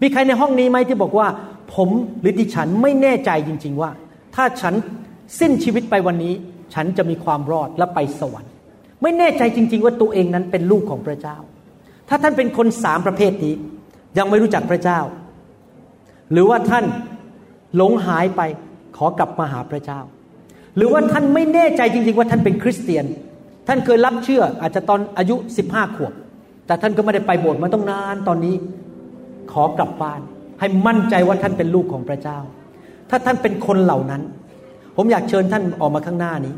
มีใครในห้องนี้ไหมที่บอกว่า ผมหรือดิฉันไม่แน่ใจจริง ๆว่า ถ้าฉันสิ้นชีวิตไปวันนี้ ฉันจะมีความรอดและไปสวรรค์ ไม่แน่ใจจริง ๆ ว่าตัวเองนั้นเป็นลูกของพระเจ้า ถ้าท่านเป็นคนสามประเภทนี้ ยังไม่รู้จักพระเจ้า หรือว่าท่านหลงหายไปขอกลับมาหาพระเจ้า หรือว่าท่านไม่แน่ใจจริง ๆ ว่าท่านเป็นคริสเตียน ท่านเคยรับเชื่ออาจจะตอนอายุ 15 ขวบ แต่ท่านก็ไม่ได้ไปโบสถ์มาต้องนานตอนนี้ ขอกลับบ้าน ให้มั่นใจว่าท่านเป็นลูกของพระเจ้า ถ้าท่านเป็นคนเหล่านั้น ผมอยากเชิญท่านออกมาข้างหน้านี้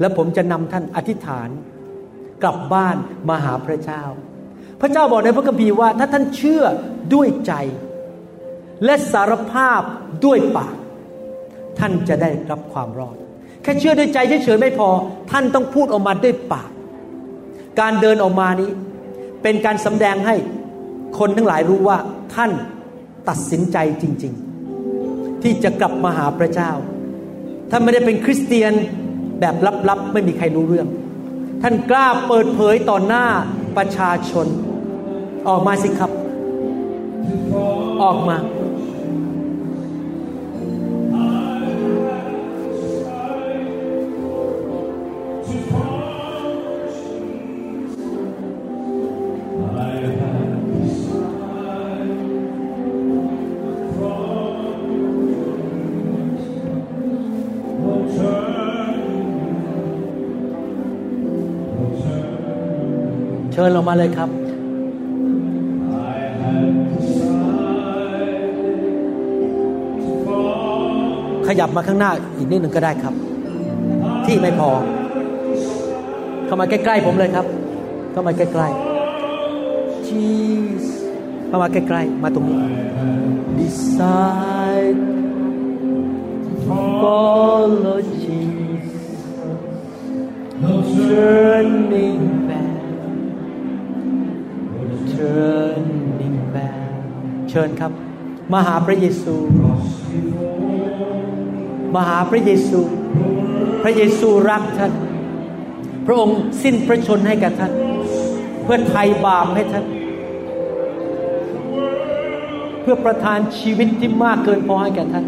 แล้วผมจะนำท่านอธิษฐาน กลับบ้านมาหาพระเจ้า พระเจ้าบอกในพระคัมภีร์ว่า ถ้าท่านเชื่อด้วยใจ และสารภาพด้วยปาก ท่านจะได้รับความรอด แค่เชื่อด้วยใจเฉยๆไม่พอ ท่านต้องพูดออกมาด้วยปาก การเดินออกมานี้ เป็นการสำแดงให้คนทั้งหลายรู้ว่าท่านตัดสินใจจริง ๆ ที่จะกลับมาหาพระเจ้า ท่านไม่ได้เป็นคริสเตียนแบบลับๆ ไม่มีใครรู้เรื่อง ท่านกล้าเปิดเผยต่อหน้าประชาชน ออกมาสิครับ ออกมา ชิญลงมาเลยครับขยับมาข้างหน้าอีกนิดหนึ่งก็ได้ครับ ที่ไม่พอ เข้ามาใกล้ๆผมเลยครับ เข้ามาใกล้ๆ Jesus เข้ามาใกล้ๆมาตรงนี้ Decide to follow Jesus turning เชิญครับ มาหาพระเยซูมาหาพระเยซู พระเยซูรักท่าน พระองค์สิ้นพระชนให้กับท่าน เพื่อไถ่บาปให้ท่าน เพื่อประทานชีวิตที่มากเกินพอให้แก่ท่าน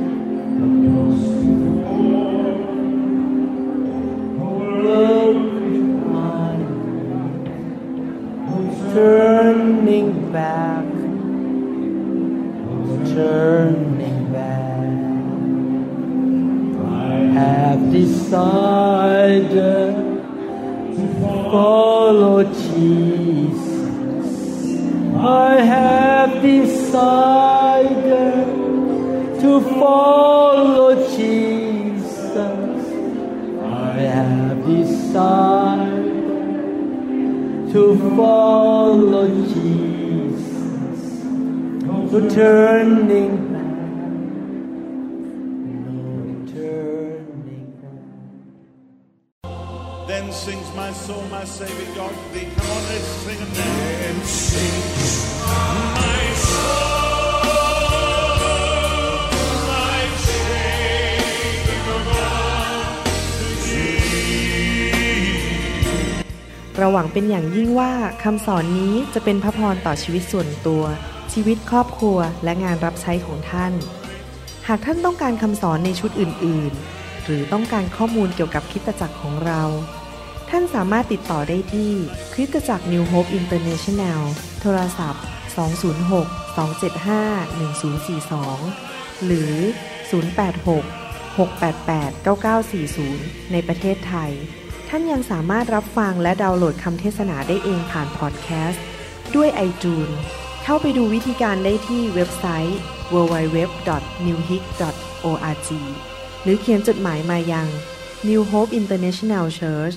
decided to follow Jesus. I have decided to follow Jesus. I have decided to follow Jesus. No turning Then sings my soul, my Savior God to thee. Come on, let's sing it now. Then sings my soul, my God to thee. เราหวังเป็นอย่างยิ่งว่าคำสอนนี้จะเป็นพระพรต่อชีวิตส่วนตัว ชีวิตครอบครัวและงานรับใช้ของท่าน หากท่านต้องการคำสอนในชุดอื่น ๆ หรือต้องการข้อมูลเกี่ยวกับคริสตจักรของเรา ท่านสามารถติดต่อได้ที่คริสตจักร New Hope International โทรศัพท์ 206-275-1042 หรือ 086-688-9940 ในประเทศไทย ท่านยังสามารถรับฟังและดาวน์โหลดคำเทศนาได้เองผ่านพอดแคสต์ด้วย iTunes เข้าไปดูวิธีการได้ที่เว็บไซต์ www.newhick.org หรือเขียนจดหมายมายัง New Hope International Church